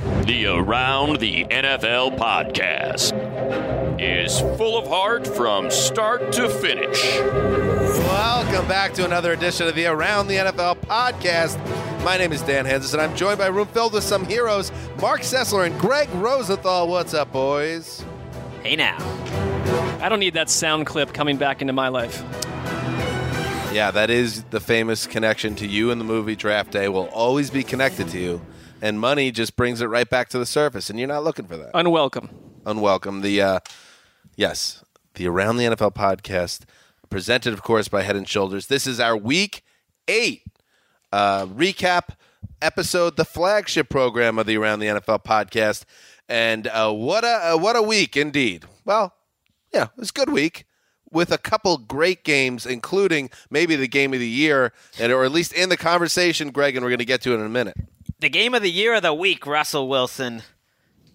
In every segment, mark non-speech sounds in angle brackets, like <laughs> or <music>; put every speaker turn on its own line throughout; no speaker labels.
The Around the NFL podcast is full of heart from start to finish.
Welcome back to another edition of the Around the NFL podcast. My name is Dan Hanzus, and I'm joined by a room filled with some heroes, Mark Sessler and Greg Rosenthal. What's up, boys?
Hey now.
I don't need that sound clip coming back into my life.
Yeah, that is the famous connection to you in the movie Draft Day will always be connected to you, and money just brings it right back to the surface, and you're not looking for that.
Unwelcome.
Unwelcome. The uh, yes, the Around the NFL podcast, presented, of course, by Head and Shoulders. This is our week eight uh, recap episode, the flagship program of the Around the NFL podcast, and uh, what a uh, what a week indeed. Well, yeah, it was a good week with a couple great games, including maybe the game of the year, and or at least in the conversation, Greg, and we're going to get to it in a minute.
The game of the year of the week, Russell Wilson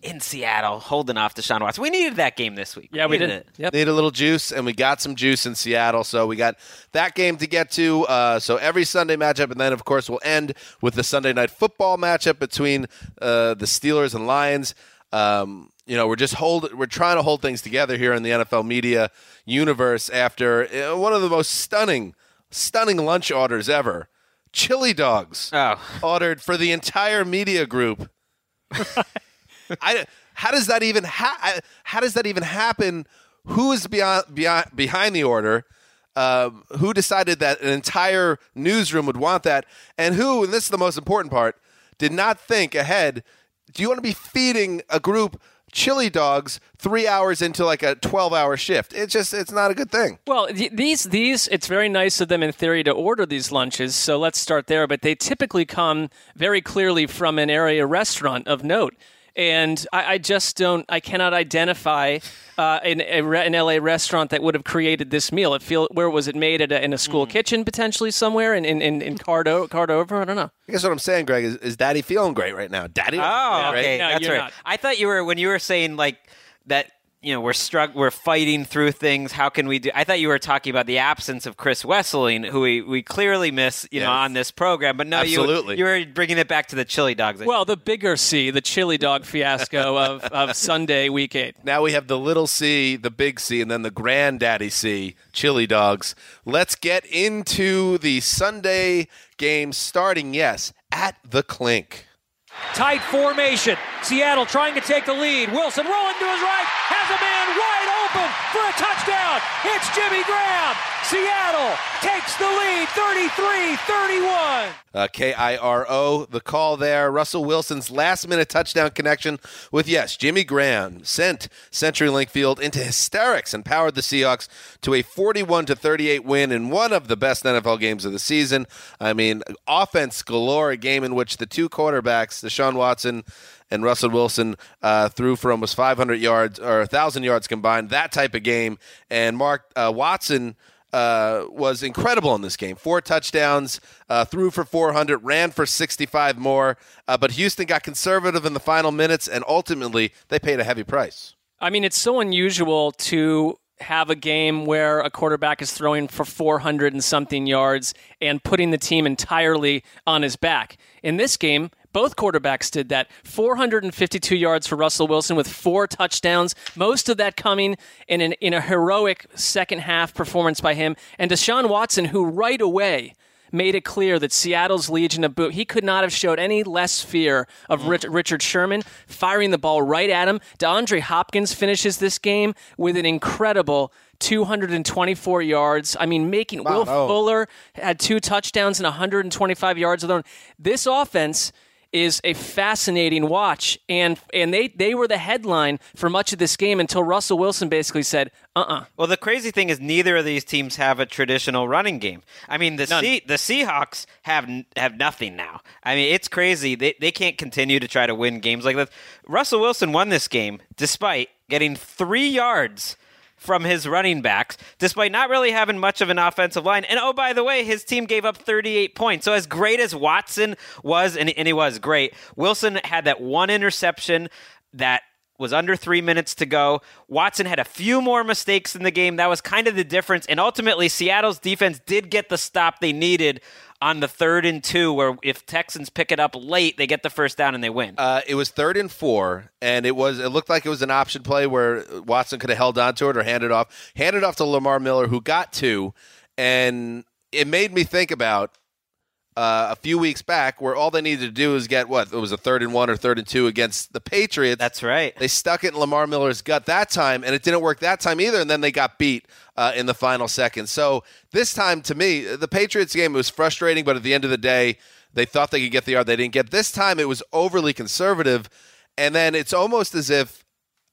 in Seattle, holding off Deshaun Watson. We needed that game this week.
Yeah, we
needed
did.
it.
Yep.
Need a little juice, and we got some juice in Seattle. So we got that game to get to. Uh, so every Sunday matchup, and then of course we'll end with the Sunday night football matchup between uh, the Steelers and Lions. Um, you know, we're just hold we're trying to hold things together here in the NFL media universe after uh, one of the most stunning, stunning lunch orders ever. Chili dogs
Oh,
ordered for the entire media group. <laughs> I, how does that even ha- how does that even happen? Who is beyond, beyond behind the order? Um, who decided that an entire newsroom would want that? And who, and this is the most important part, did not think ahead? Do you want to be feeding a group chili dogs three hours into like a twelve-hour shift? It's just it's not a good thing.
Well, th- these these it's very nice of them in theory to order these lunches. So let's start there. But they typically come very clearly from an area restaurant of note. And I, I just don't, I cannot identify uh, an, a re- an LA restaurant that would have created this meal. It feel where was it made at a, in a school kitchen potentially somewhere in in in, in card, o- card over? I don't know.
I guess what I'm saying, Greg, is, is Daddy feeling great right now? Daddy,
oh,
great.
okay,
No,
that's
you're
right.
not.
I thought you were when you were saying like that. You know, we're struck. We're fighting through things. How can we do? I thought you were talking about the absence of Chris Wesseling, who we, we clearly miss. You know, on this program. But no,
Absolutely.
you you were bringing it back to the chili dogs.
Well, the bigger C, the chili dog fiasco <laughs> of, of Sunday week eight.
Now we have the little C, the big C, and then the granddaddy C, chili dogs. Let's get into the Sunday game starting, yes, at the clink.
Tight formation. Seattle trying to take the lead. Wilson rolling to his right. Has a man wide open for a touchdown. It's Jimmy Graham. Seattle takes the lead 33 31.
Uh, K I R O, the call there. Russell Wilson's last minute touchdown connection with, yes, Jimmy Graham sent CenturyLink Field into hysterics and powered the Seahawks to a 41 to 38 win in one of the best NFL games of the season. I mean, offense galore, game in which the two quarterbacks, Deshaun Watson and Russell Wilson, uh, threw for almost 500 yards or 1,000 yards combined. That type of game. And Mark uh, Watson uh, was incredible in this game. Four touchdowns, uh, threw for 400, ran for 65 more. Uh, but Houston got conservative in the final minutes, and ultimately they paid a heavy price.
I mean, it's so unusual to have a game where a quarterback is throwing for 400 and something yards and putting the team entirely on his back. In this game, both quarterbacks did that. 452 yards for Russell Wilson with four touchdowns, most of that coming in an, in a heroic second half performance by him. And Deshaun Watson, who right away made it clear that Seattle's Legion of Boom, he could not have showed any less fear of mm. Rich, Richard Sherman firing the ball right at him. DeAndre Hopkins finishes this game with an incredible 224 yards. I mean, making
Wow,
Will
no.
Fuller had two touchdowns and 125 yards alone. This offense is a fascinating watch, and and they they were the headline for much of this game until Russell Wilson basically said, "Uh uh
Well, the crazy thing is neither of these teams have a traditional running game. I mean, the. Se- the Seahawks have have nothing now. I mean, it's crazy. They they can't continue to try to win games like this. Russell Wilson won this game despite getting 3 yards from his running backs, despite not really having much of an offensive line. And oh, by the way, his team gave up 38 points. So, as great as Watson was, and, and he was great, Wilson had that one interception that was under three minutes to go. Watson had a few more mistakes in the game. That was kind of the difference. And ultimately, Seattle's defense did get the stop they needed on the third and two, where if Texans pick it up late, they get the first down and they win.
Uh, it was third and four, and it was it looked like it was an option play where Watson could have held on to it or handed off, handed off to Lamar Miller, who got two, and it made me think about uh, a few weeks back where all they needed to do was get what it was a third and one or third and two against the Patriots.
That's right.
They stuck it in Lamar Miller's gut that time, and it didn't work that time either. And then they got beat uh, in the final second. So this time, to me, the Patriots game was frustrating, but at the end of the day, they thought they could get the yard. They didn't get. This time, it was overly conservative, and then it's almost as if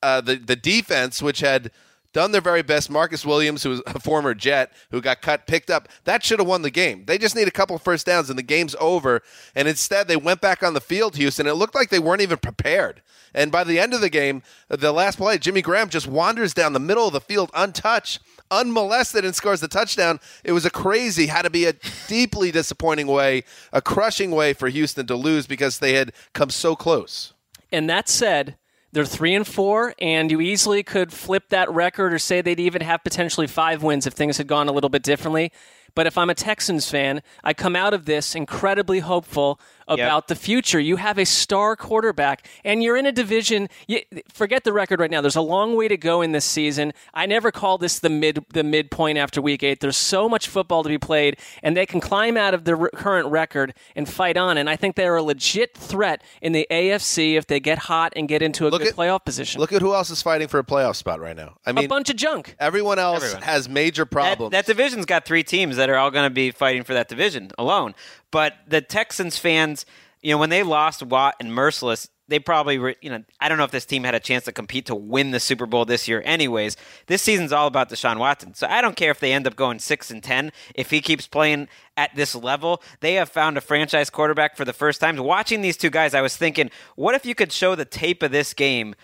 uh, the the defense, which had done their very best. Marcus Williams, who was a former Jet, who got cut, picked up. That should have won the game. They just need a couple first downs, and the game's over. And instead, they went back on the field, Houston. It looked like they weren't even prepared. And by the end of the game, the last play, Jimmy Graham just wanders down the middle of the field untouched, unmolested, and scores the touchdown. It was a crazy, had to be a deeply disappointing way, a crushing way for Houston to lose because they had come so close.
And that said, they're three and four, and you easily could flip that record or say they'd even have potentially five wins if things had gone a little bit differently. But if I'm a Texans fan, I come out of this incredibly hopeful about the future. You have a star quarterback, and you're in a division. You, forget the record right now. There's a long way to go in this season. I never call this the mid the midpoint after Week Eight. There's so much football to be played, and they can climb out of the r- current record and fight on. And I think they're a legit threat in the AFC if they get hot and get into a
Look
good
at-
playoff position.
Look at who else is fighting for a playoff spot right now. I mean, a
bunch of junk.
everyone else
Everyone.
has major
That,
problems.
that division's got three teams that are all going to be fighting for that division alone. But the Texans fans, you know, when they lost Watt and Mercilus, they probably were, you know, I don't know if this team had a chance to compete to win the Super Bowl this year anyways. This season's all about Deshaun Watson. So I don't care if they end up going 6 and 10 if he keeps playing at this level. They have found a franchise quarterback for the first time. Watching these two guys, I was thinking, what if you could show the tape of this game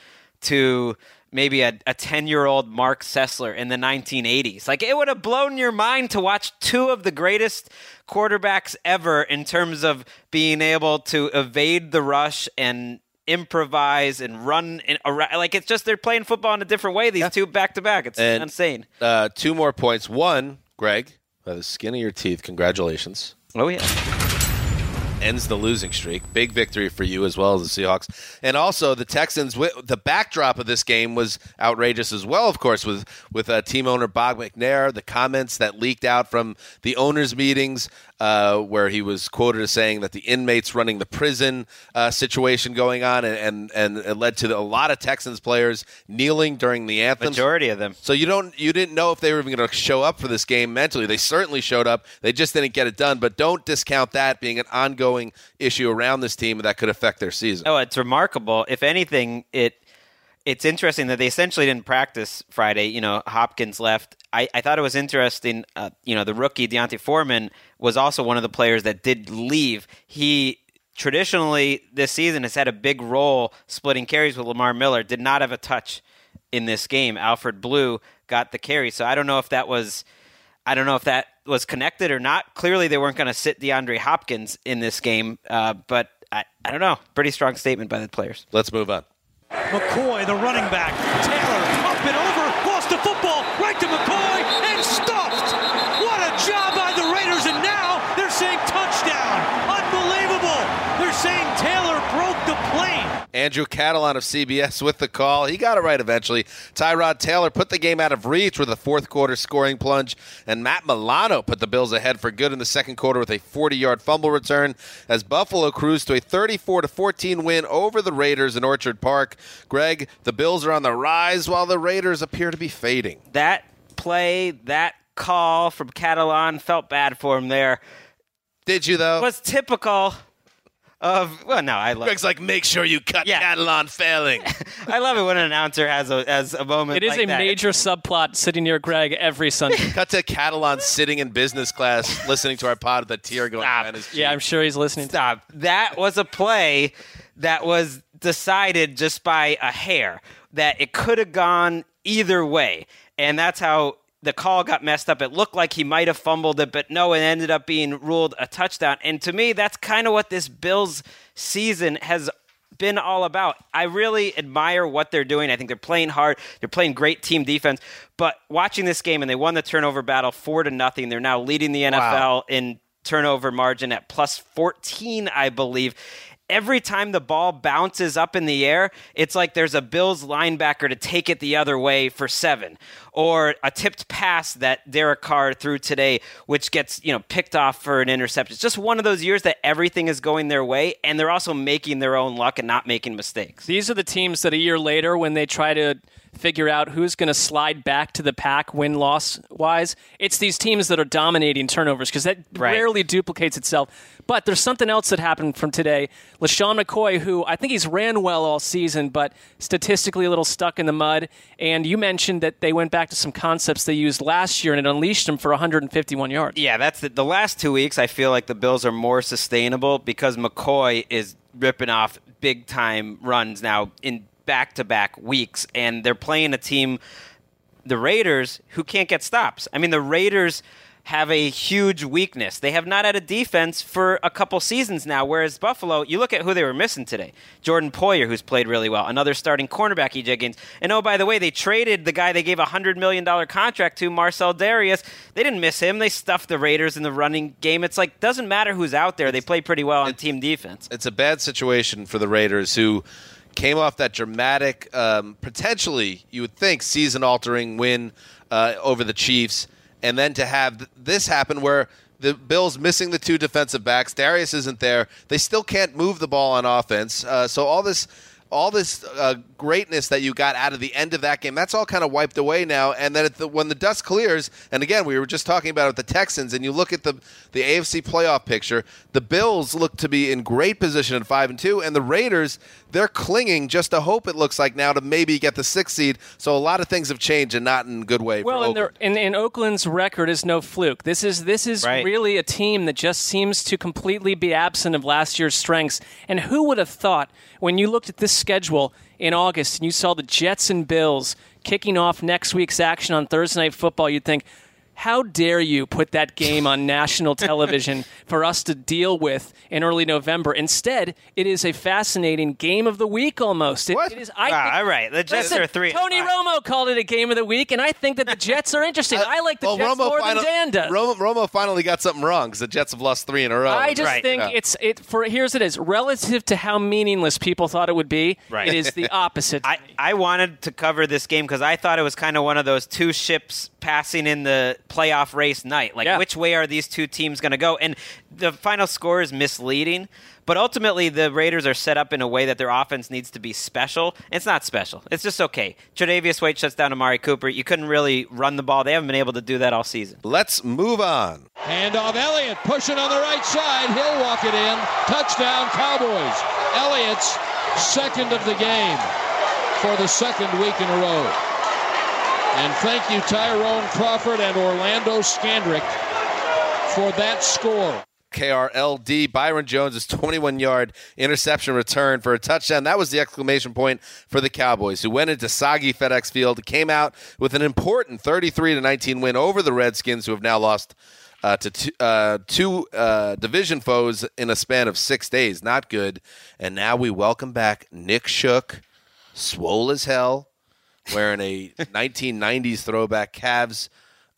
to maybe a 10 year old Mark Sessler in the 1980s. Like, it would have blown your mind to watch two of the greatest quarterbacks ever in terms of being able to evade the rush and improvise and run around. like it's just they're playing football in a different way these two back to back it's
And-
insane
uh, two more points. One, Greg, by the skin of your teeth, congratulations.
oh yeah
ends the losing streak. Big victory for you as well as the Seahawks. And also the Texans. The backdrop of this game was outrageous as well. Of course, with with uh, team owner Bob McNair, the comments that leaked out from the owners' meetings, uh, where he was quoted as saying that the inmates running the prison uh, situation going on, and, and and it led to a lot of Texans players kneeling during the anthem.
majority of them
So you don't you didn't know if they were even going to show up for this game mentally. They certainly showed up. They just didn't get it done. But don't discount that being an ongoing issue around this team that could affect their season.
Oh, it's remarkable. If anything, it it's interesting that they essentially didn't practice Friday. You know, Hopkins left. I, I thought it was interesting. Uh, you know, the rookie D'Onta Foreman was also one of the players that did leave. He traditionally this season has had a big role splitting carries with Lamar Miller. Did not have a touch in this game. Alfred Blue got the carry. So I don't know if that was. I don't know if that was connected or not. Clearly, they weren't going to sit DeAndre Hopkins in this game, uh, but I, I don't know. Pretty strong statement by the players.
Let's move on.
McCoy, the running back. Taylor, up and over, lost the football, right to McCoy, and stuffed. What a job by the Raiders, and now they're saying touchdown. Unbelievable. They're saying Taylor broke the plane.
Andrew Catalon of CBS with the call. He got it right eventually. Tyrod Taylor put the game out of reach with a fourth quarter scoring plunge, and Matt Milano put the Bills ahead for good in the second quarter with a 40 yard fumble return as Buffalo cruised to a 34 14 win over the Raiders in Orchard Park. Greg, the Bills are on the rise while the Raiders appear to be fading.
That play, that call from Catalon felt bad for him there.
Did you, though?
was typical of well no I love
Greg's like, make sure you cut
Yeah.
Catalon failing. <laughs>
I love it when an announcer has a has a moment
It is
like
a
that.
major subplot sitting near Greg every Sunday. <laughs>
Cut to Catalon sitting in business class listening to our pod with a tear going
Stop.
down his cheek.
yeah, I'm sure he's listening.
Stop. That was a play that was decided just by a hair. That it could have gone either way, and that's how the call got messed up. It looked like he might have fumbled it, but no, it ended up being ruled a touchdown. And to me, that's kind of what this Bills season has been all about. I really admire what they're doing. I think they're playing hard. They're playing great team defense. But watching this game, and they won the turnover battle four to nothing. They're now leading the NFL in turnover margin at plus 14, I believe. Every time the ball bounces up in the air, it's like there's a Bills linebacker to take it the other way for seven, or a tipped pass that Derek Carr threw today, which gets you know picked off for an interception. It's just one of those years that everything is going their way, and they're also making their own luck and not making mistakes.
These are the teams that a year later, when they try to figure out who's going to slide back to the pack win loss wise, it's these teams that are dominating turnovers because that
Right.
rarely duplicates itself. But there's something else that happened from today. LeSean McCoy, who I think he's ran well all season, but statistically a little stuck in the mud. And you mentioned that they went back to some concepts they used last year and it unleashed them for 151 yards.
Yeah, that's the, the last two weeks. I feel like the Bills are more sustainable because McCoy is ripping off big time runs now in back to back weeks, and they're playing a team, the Raiders, who can't get stops. I mean, the Raiders have a huge weakness. They have not had a defense for a couple seasons now, whereas Buffalo, you look at who they were missing today. Jordan Poyer, who's played really well, another starting cornerback, EJ Gaines. And oh, by the way, they traded the guy they gave a $100 million contract to, Marcell Dareus. They didn't miss him. They stuffed the Raiders in the running game. It's like, doesn't matter who's out there. They play pretty well on team defense.
it's a bad situation for the Raiders who came off that dramatic, um, potentially you would think season-altering win uh, over the Chiefs, and then to have th- this happen where the Bills missing the two defensive backs, Dareus isn't there. They still can't move the ball on offense. Uh, so all this. All this uh, greatness that you got out of the end of that game, that's all kind of wiped away now. And then the, when the dust clears, and again, we were just talking about it with the Texans, and you look at the the AFC playoff picture, the Bills look to be in great position at five and two, and the Raiders they're clinging just to hope it looks like now to maybe get the sixth seed. So a lot of things have changed and not in a good way.
Well,
for
and, they're-
Oakland.
and, and Oakland's record is no fluke. This is this is
Right.
really a team that just seems to completely be absent of last year's strengths. And who would have thought when you looked at this schedule in August and you saw the Jets and Bills kicking off next week's action on Thursday Night Football, you'd think. How dare you put that game on national <laughs> television for us to deal with in early November? Instead, it is a fascinating game of the week almost. It-
What?
it is. I
Ah,
think-
all right. The Jets
Listen,
are three.
Tony. Romo called it a game of the week, and I think that the <laughs> Jets are interesting. I like the
well,
Jets
Romo
more
final-
than Dan does.
Romo, Romo finally got something wrong because the Jets have lost three in a row.
I just
Right.
think
Yeah.
it's it for here's it is relative to how meaningless people thought it would be.
Right.
It is the <laughs> opposite.
I. I wanted to cover this game because I thought it was kind of one of those two ships passing in the playoff race night. Like,
Yeah.
which way are these two teams going to go? And the final score is misleading. But ultimately, the Raiders are set up in a way that their offense needs to be special. It's not special. It's just okay. Tre'Davious White shuts down Amari Cooper. You couldn't really run the ball. They haven't been able to do that all season.
Let's move on.
Hand off Elliott, pushing on the right side. He'll walk it in. Touchdown, Cowboys. Elliott's second of the game for the second week in a row. And thank you, Tyrone Crawford and Orlando Scandrick, for that score.
KRLD. Byron Jones' 21 yard interception return for a touchdown. That was the exclamation point for the Cowboys, who went into soggy FedEx Field, came out with an important 33 to 19 win over the Redskins, who have now lost uh, to two, uh, two uh, division foes in a span of six days. Not good. And now we welcome back Nick Shook, swole as hell, wearing a 1990s throwback Cavs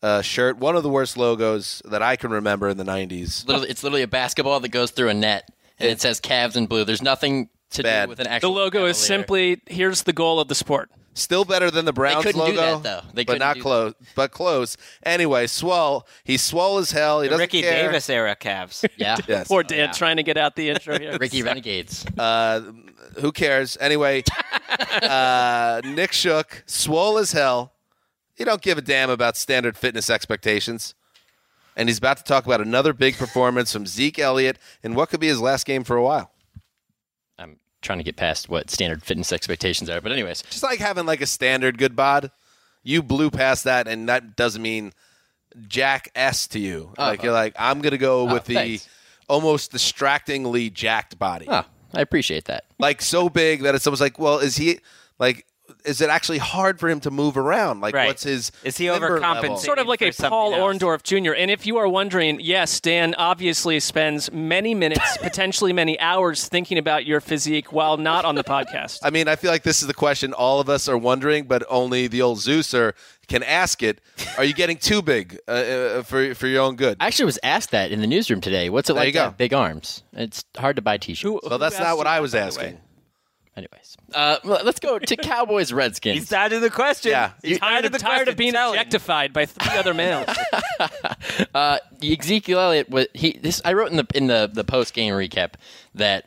uh, shirt. One of the worst logos that I can remember in the 90s.
Literally, it's literally a basketball that goes through a net, and it says Cavs in blue. There's nothing to
Bad.
do with an actual.
The
actual.
logo is simply here's the goal of the sport.
Still better than the Browns
couldn't do
logo,
that, though. They
but
couldn't
not
do
close. But close. Anyway, swole. He's swole as hell. He
The
doesn't
Ricky
care.
Davis era Cavs. <laughs>
Yeah,
Yes.
Poor Dan trying to get out the intro here. <laughs>
Ricky Renegades.
Uh, who cares? Anyway, <laughs> uh, Nick Shook, swole as hell. He don't give a damn about standard fitness expectations. And he's about to talk about another big performance from Zeke Elliott in what could be his last game for a while.
Trying to get past what standard fitness expectations are, but anyways,
Just like having like a standard good bod. You blew past that, and that doesn't mean Jack S to you. like uh-huh. you're like, I'm gonna go uh, with the almost distractingly jacked body.
oh, I appreciate that.
like so big that it's almost like, well, is he like? Is it actually hard for him to move around? Like,
Right.
what's his?
Is he overcompensating?
level?
sort of like
for
a Paul
else.
Orndorff Jr. And if you are wondering, yes, Dan obviously spends many minutes, <laughs> potentially many hours thinking about your physique while not on the podcast. <laughs>
I mean, I feel like this is the question all of us are wondering, but only the old Zeuser can ask it. Are you getting too big uh, uh, for for your own good?
I actually was asked that in the newsroom today. What's it
There
like
you
to have big arms? It's hard to buy t-shirts.
well, that's not what I was
by the
asking.
Way?
Anyways, uh, let's go to Cowboys Redskins.
He's dodging the question.
Yeah.
He's
Tired of,
the
tired of being
Tell him.
objectified by three other males. <laughs>
Uh, Ezekiel Elliott was he. This I wrote in the in the the post game recap that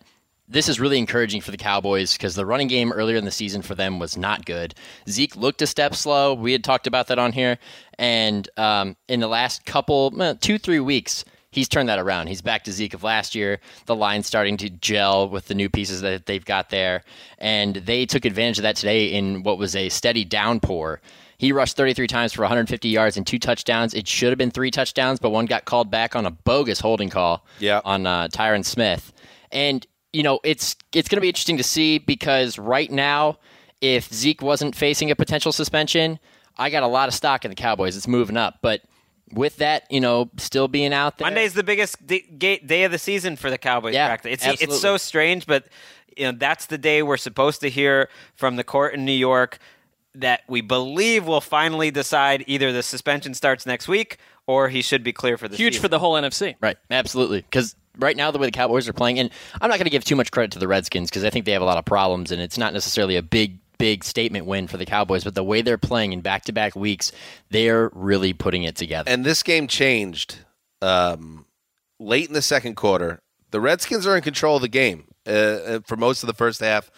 this is really encouraging for the Cowboys because the running game earlier in the season for them was not good. Zeke looked a step slow. We had talked about that on here, and um, in the last couple eh, two three weeks. He's turned that around. He's back to Zeke of last year. The line's starting to gel with the new pieces that they've got there. And they took advantage of that today in what was a steady downpour. He rushed 33 times for 150 yards and two touchdowns. It should have been three touchdowns, but one got called back on a bogus holding call
Yeah.
on uh, Tyron Smith. And you know, it's it's going to be interesting to see because right now, if Zeke wasn't facing a potential suspension, I got a lot of stock in the Cowboys. It's moving up, but with that, you know, still being out there,
Monday's the biggest d- day of the season for the Cowboys.
Yeah,
practice. It's
absolutely.
it's so strange, but you know that's the day we're supposed to hear from the court in New York that we believe will finally decide either the suspension starts next week or he should be clear for the
Huge
season.
for the whole NFC.
Right, absolutely. Because right now, the way the Cowboys are playing, and I'm not going to give too much credit to the Redskins because I think they have a lot of problems, and it's not necessarily a big, big statement win for the Cowboys. But the way they're playing in back-to-back weeks, they're really putting it together.
And this game changed um, late in the second quarter. The Redskins are in control of the game uh, uh, for most of the first half,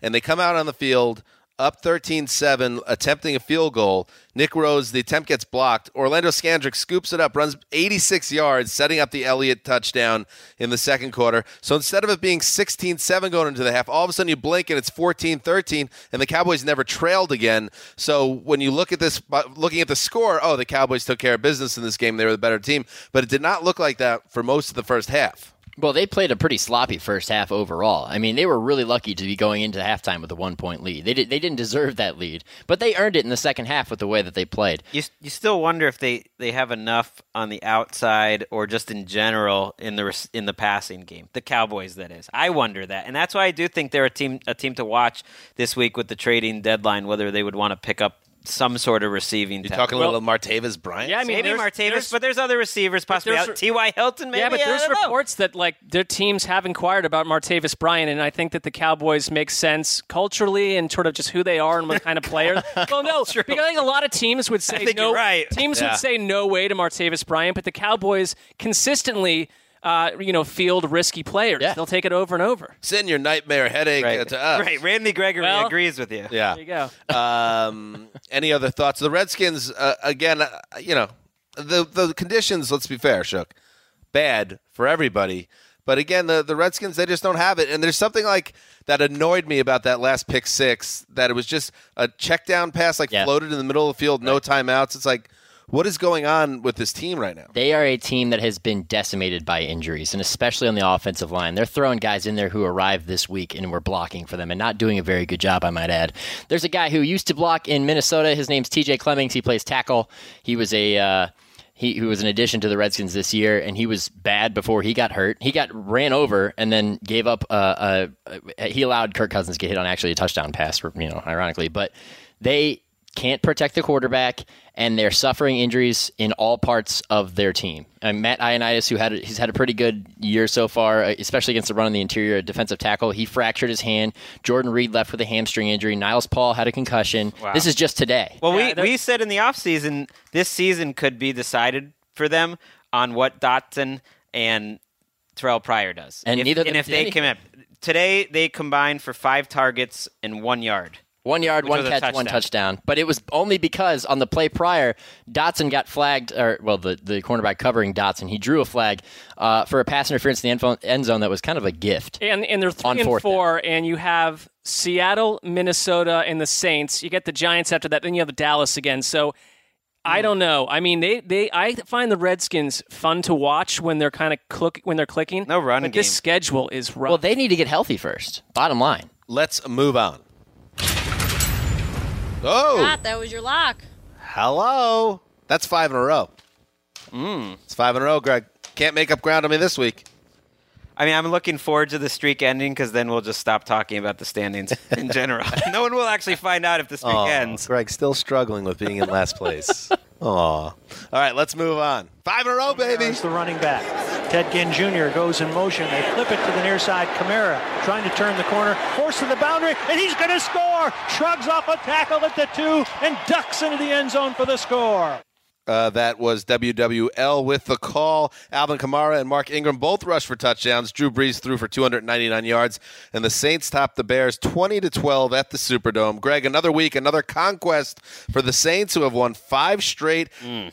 and they come out on the field up 13-7, attempting a field goal. Nick Rose, the attempt gets blocked. Orlando Scandrick scoops it up, runs 86 yards, setting up the Elliott touchdown in the second quarter. So instead of it being 16-7 going into the half, all of a sudden you blink and it's 14-13, and the Cowboys never trailed again. So when you look at this, looking at the score, oh, the Cowboys took care of business in this game. They were the better team. But it did not look like that for most of the first half.
Well, they played a pretty sloppy first half overall. I mean, they were really lucky to be going into halftime with a one point lead. They did, they didn't deserve that lead, but they earned it in the second half with the way that they played.
you you still wonder if they, they have enough on the outside or just in general in the in the passing game. The Cowboys, that is. I wonder that, and that's why I do think they're a team a team to watch this week with the trading deadline. Whether they would want to pick up some sort of receiving.
You
talent.
talking a little Martavis Bryant?
Yeah, I mean,
maybe
there's-
Martavis,
there's-
but there's other receivers possibly.
there's-
out. T.Y. Hilton, maybe.
yeah, but there's
don't know.
reports that like their teams have inquired about Martavis Bryant, and I think that the Cowboys make sense culturally and sort of just who they are and what kind of player. <laughs> well, no, because I think a lot of teams would say
think
no.
you're right.
Teams
Yeah.
would say no way to Martavis Bryant, but the Cowboys consistently, uh, you know, field risky players.
Yeah.
They'll take it over and over.
Send your nightmare headache uh,
Right.
to us.
right. Randy Gregory
Well-
agrees with you.
Yeah.
There you go.
um, <laughs> any other thoughts? The Redskins, uh, again, uh, you know, the the conditions. Let's be fair, Shook, bad for everybody. But again, the the Redskins they just don't have it. And there's something like that annoyed me about that last pick six. That it was just a check down pass, like
Yeah.
floated in the middle of the field, no timeouts. It's like, What is going on with this team right now?
They are a team that has been decimated by injuries, and especially on the offensive line. They're throwing guys in there who arrived this week and were blocking for them and not doing a very good job, I might add. There's a guy who used to block in Minnesota. His name's TJ Clemmings. He plays tackle. He was a. Uh, he who was an addition to the Redskins this year, and he was bad before he got hurt. He got ran over and then gave up. Uh, a, a, he allowed Kirk Cousins to get hit on actually a touchdown pass, you know, ironically. But they can't protect the quarterback, and they're suffering injuries in all parts of their team. And Matt Ioannidis, who had a, he's had a pretty good year so far, uh, especially against the run on the interior defensive tackle, he fractured his hand. Jordan Reed left with a hamstring injury. Niles Paul had a concussion.
Wow.
This is just today.
Well,
Yeah,
we, we said in the offseason, this season could be decided for them on what Doctson and Terrell Pryor does.
And
if,
neither of
and if they
anything.
commit today, they combined for five targets and one yard.
One yard,
Which
one
was a
catch, one
touchdown.
touchdown. But it was only because on the play prior, Doctson got flagged, or well, the, the cornerback covering Doctson, he drew a flag uh, for a pass interference in the end, zone that was kind of a gift.
And and they're three
On
and
fourth
four, and you have Seattle, Minnesota, and the Saints. You get the Giants after that, then you have the Dallas again. So I don't know. I mean, they, they I find the Redskins fun to watch when they're kind of click when they're clicking.
No run
but
game.
this schedule is rough.
Well, they need to get healthy first. Bottom line.
Let's move on. Oh,
Scott, that was your lock.
hello. That's five in a row.
Mm.
It's five in a row, Greg. Can't make up ground on me this week.
I mean, I'm looking forward to the streak ending because then we'll just stop talking about the standings in general. <laughs> <laughs> no one will actually find out if the streak
Aw,
ends.
Greg's still struggling with being in last place. Aw. All right, let's move on. Five in a row, baby.
There's the running back. Ted Ginn Jr. goes in motion. They flip it to the near side. Kamara trying to turn the corner, forcing the boundary, and he's going to score. Shrugs off a tackle at the two and ducks into the end zone for the score.
Uh, that was WWL with the call. Alvin Kamara and Mark Ingram both rushed for touchdowns. Drew Brees threw for 299 yards, and the Saints topped the Bears 20 to 12 at the Superdome. Greg, another week, another conquest for the Saints, who have won five straight.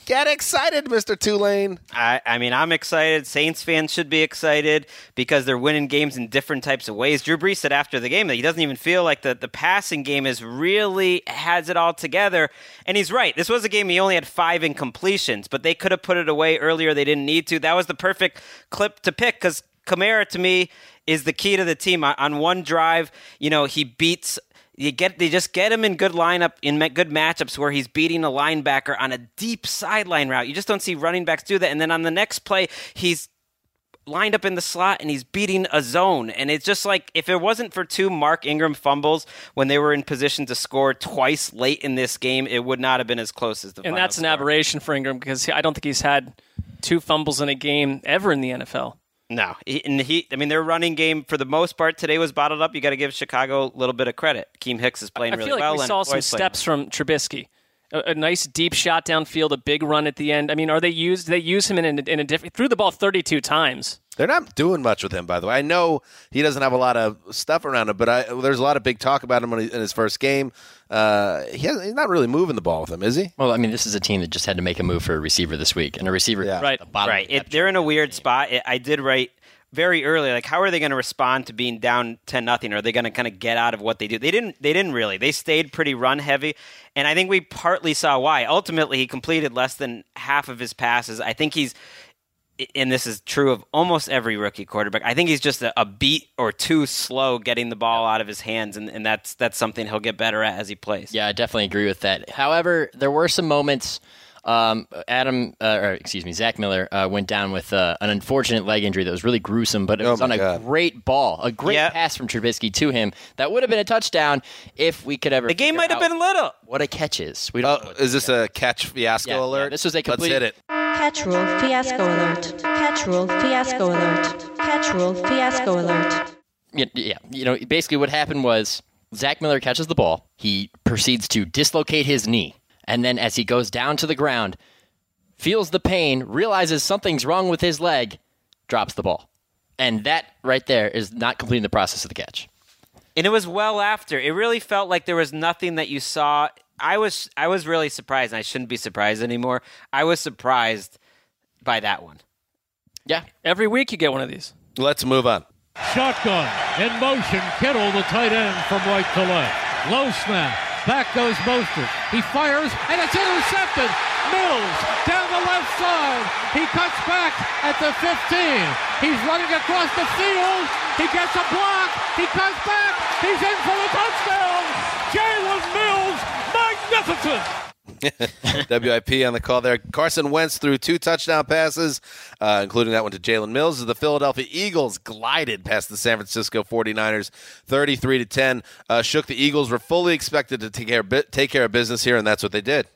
Get excited, Mister Tulane.
I, I mean, I'm excited. Saints fans should be excited because they're winning games in different types of ways. Drew Brees said after the game that he doesn't even feel like the, the passing game is really has it all together. And he's right. This was a game he only had five incompletions, but they could have put it away earlier. They didn't need to. That was the perfect clip to pick because Kamara, to me, is the key to the team. On one drive, you know, he beats you get they just get him in good lineup in good matchups where he's beating a linebacker on a deep sideline route. You just don't see running backs do that. And then on the next play, he's lined up in the slot and he's beating a zone. And it's just like if it wasn't for two Mark Ingram fumbles when they were in position to score twice late in this game, it would not have been as close as the.
and that's an aberration for Ingram because I don't think he's had two fumbles in a game ever in the NFL.
No, he, and he. I mean, their running game for the most part today was bottled up. You got to give Chicago a little bit of credit. Keem Hicks is playing
I
really
feel like
well.
we saw some
playing
steps from Trubisky. A, a nice deep shot downfield, a big run at the end. I mean, are they used? They use him in a, in a different. Threw the ball thirty-two times.
They're not doing much with him, by the way. I know he doesn't have a lot of stuff around him, but I, there's a lot of big talk about him when he, in his first game. Uh, he has, he's not really moving the ball with him, is he?
Well, I mean, this is a team that just had to make a move for a receiver this week, and a receiver
Yeah.
Right.
the bottom.
right. It, they're in a
chart.
weird spot. It, I did write very early, like, how are they going to respond to being down ten nothing? Are they going to kind of get out of what they do? They didn't. They didn't really. They stayed pretty run heavy, and I think we partly saw why. Ultimately, he completed less than half of his passes. I think he's. And this is true of almost every rookie quarterback. I think he's just a, a beat or two slow getting the ball out of his hands, and, and that's that's something he'll get better at as he plays.
Yeah, I definitely agree with that. However, there were some moments. Um, Adam, uh, or excuse me, Zach Miller uh, went down with uh, an unfortunate leg injury that was really gruesome, but it
Oh
was on
my
a
God.
great ball, a great
Yeah.
pass from Trubisky to him. That would have been a touchdown if we could ever.
The game
figure
might have
out
been little.
what a catch is. We don't. know
Oh,
what
is this a catch fiasco
Yeah, yeah,
alert?
this was a
Let's
complete-
hit it.
Catch rule fiasco alert. Catch rule fiasco alert. Catch rule fiasco alert.
Yeah, yeah, you know, basically what happened was Zach Miller catches the ball. He proceeds to dislocate his knee, and then as he goes down to the ground, feels the pain, realizes something's wrong with his leg, drops the ball, and that right there is not completing the process of the catch.
and it was well after. It really felt like there was nothing that you saw. I was I was really surprised, and I shouldn't be surprised anymore. I was surprised by that one.
Yeah,
Every week you get one of these.
Let's move on.
Shotgun in motion. Kittle, the tight end from right to left. Low snap. Back goes Mostert. He fires, and it's intercepted. Mills down the left side. He cuts back at the 15. He's running across the field. He gets a block. He cuts back. He's in for the touchdown. Jalen Mills, magnificent. <laughs>
WIP on the call there. Carson Wentz threw two touchdown passes, uh, including that one to Jalen Mills. As the Philadelphia Eagles glided past the San Francisco 49ers 33 to 10. Uh, shook the Eagles were fully expected to take care, of, take care of business here, and that's what they did.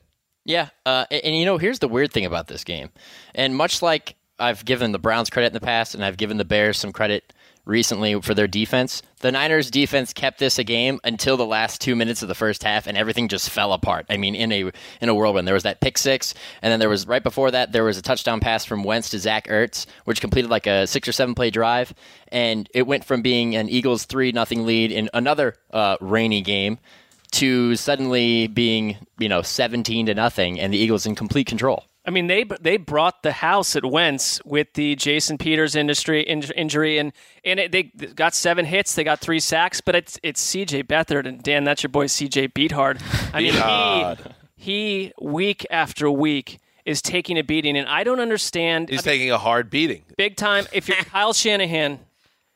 Yeah, uh, and, and you know, here's the weird thing about this game, and much like I've given the Browns credit in the past, and I've given the Bears some credit recently for their defense. The Niners defense kept this a game until the last two minutes of the first half, and everything just fell apart. I mean, in a in a whirlwind. There was that pick six, and then there was right before that there was a touchdown pass from Wentz to Zach Ertz, which completed like a six or seven play drive, and it went from being an Eagles three nothing lead in another uh, rainy game to suddenly being you know seventeen to nothing, and the Eagles in complete control.
I mean, they they brought the house at Wentz with the Jason Peters industry inj- injury, and and it, they got seven hits, they got three sacks, but it's it's C.J. Beathard and Dan, that's your boy C.J. Beathard. I mean,
Beathard.
he he week after week is taking a beating, and I don't understand.
He's
I mean,
taking a hard beating.
big time. If you're <laughs> Kyle Shanahan,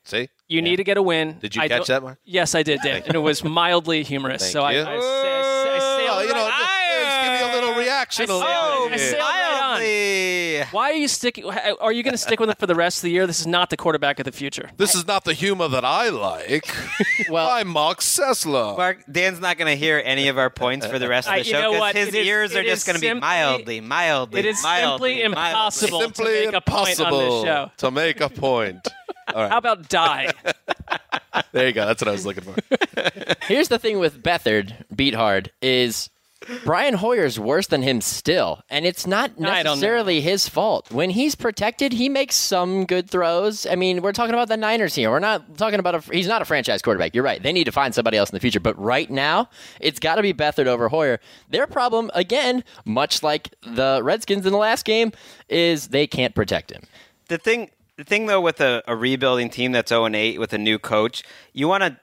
See?
you need to get a win.
Did you
I
catch that, Mark?
Yes, I did, Dan, and it was mildly humorous.
Thank
so I,
you.
I, say, I, say, I
Oh,
sailed
you know,
right-
just give me a little reaction.
I sailed- I right on. Why are you sticking? Are you going to stick with it for the rest of the year? This is not the quarterback of the future.
This is not the humor that I like. <laughs>
Well,
I'm Mark Sessler.
Mark, Dan's not going to hear any of our points for the rest of
I-
the
you
show
know
'cause
what?
his
It is-
ears are
it
just going to be
simply-
mildly, mildly.
It is
mildly,
simply
mildly.
impossible to
Simply
make a point on this
impossible
show.
to make a point. <laughs> All right,
How about die? <laughs>
there you go. That's what I was looking for.
Here's the thing with Beathard, beat hard, is Brian Hoyer's worse than him still, and it's not
I don't know.
necessarily his fault. When he's protected, he makes some good throws. I mean, we're talking about the Niners here. We're not talking about a. He's not a franchise quarterback. You're right. They need to find somebody else in the future. But right now, it's got to be Beathard over Hoyer. Their problem, again, much like the Redskins in the last game, is they can't protect him.
the thing the thing though with a, a rebuilding team that's 0 and 8 with a new coach, you want to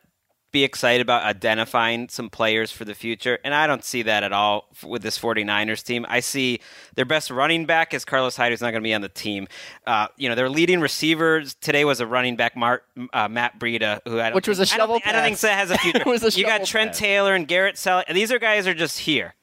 be excited about identifying some players for the future, and I don't see that at all with this 49ers team. I see their best running back is Carlos Hyde, who's not going to be on the team. Uh, you know, their leading receivers today was a running back, Mark, uh, Matt Breida, who I don't
Which was a
think- I don't
shovel
I don't think
pass.
that has a <laughs> future.
A
you got Trent
pass.
Taylor and Garrett Sell. These are guys are just here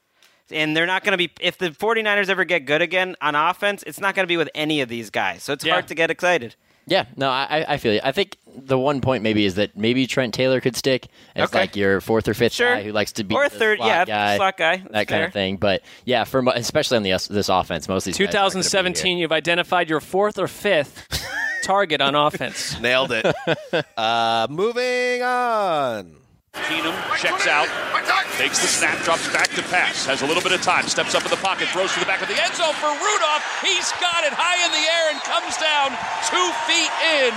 and they're not going to be if the 49ers ever get good again on offense it's not going to be with any of these guys so it's
Yeah.
hard to get excited
Yeah, no, I, I- I feel you. I think the one point maybe is that maybe Trent Taylor could stick as
Okay.
like your fourth or fifth
Sure.
guy who likes to be
Or
the
third-
slot
yeah,
guy,
slot guy.
that
That's
kind of thing. But yeah, for especially on the this offense, most of these guys aren't gonna be
2017, you've identified your fourth or fifth <laughs> target on offense.
Nailed it. <laughs> Uh, moving on.
Keenum checks out, takes the snap, drops back to pass, has a little bit of time, steps up in the pocket, throws to the back of the end zone for Rudolph. He's got it high in the air and comes down two feet in.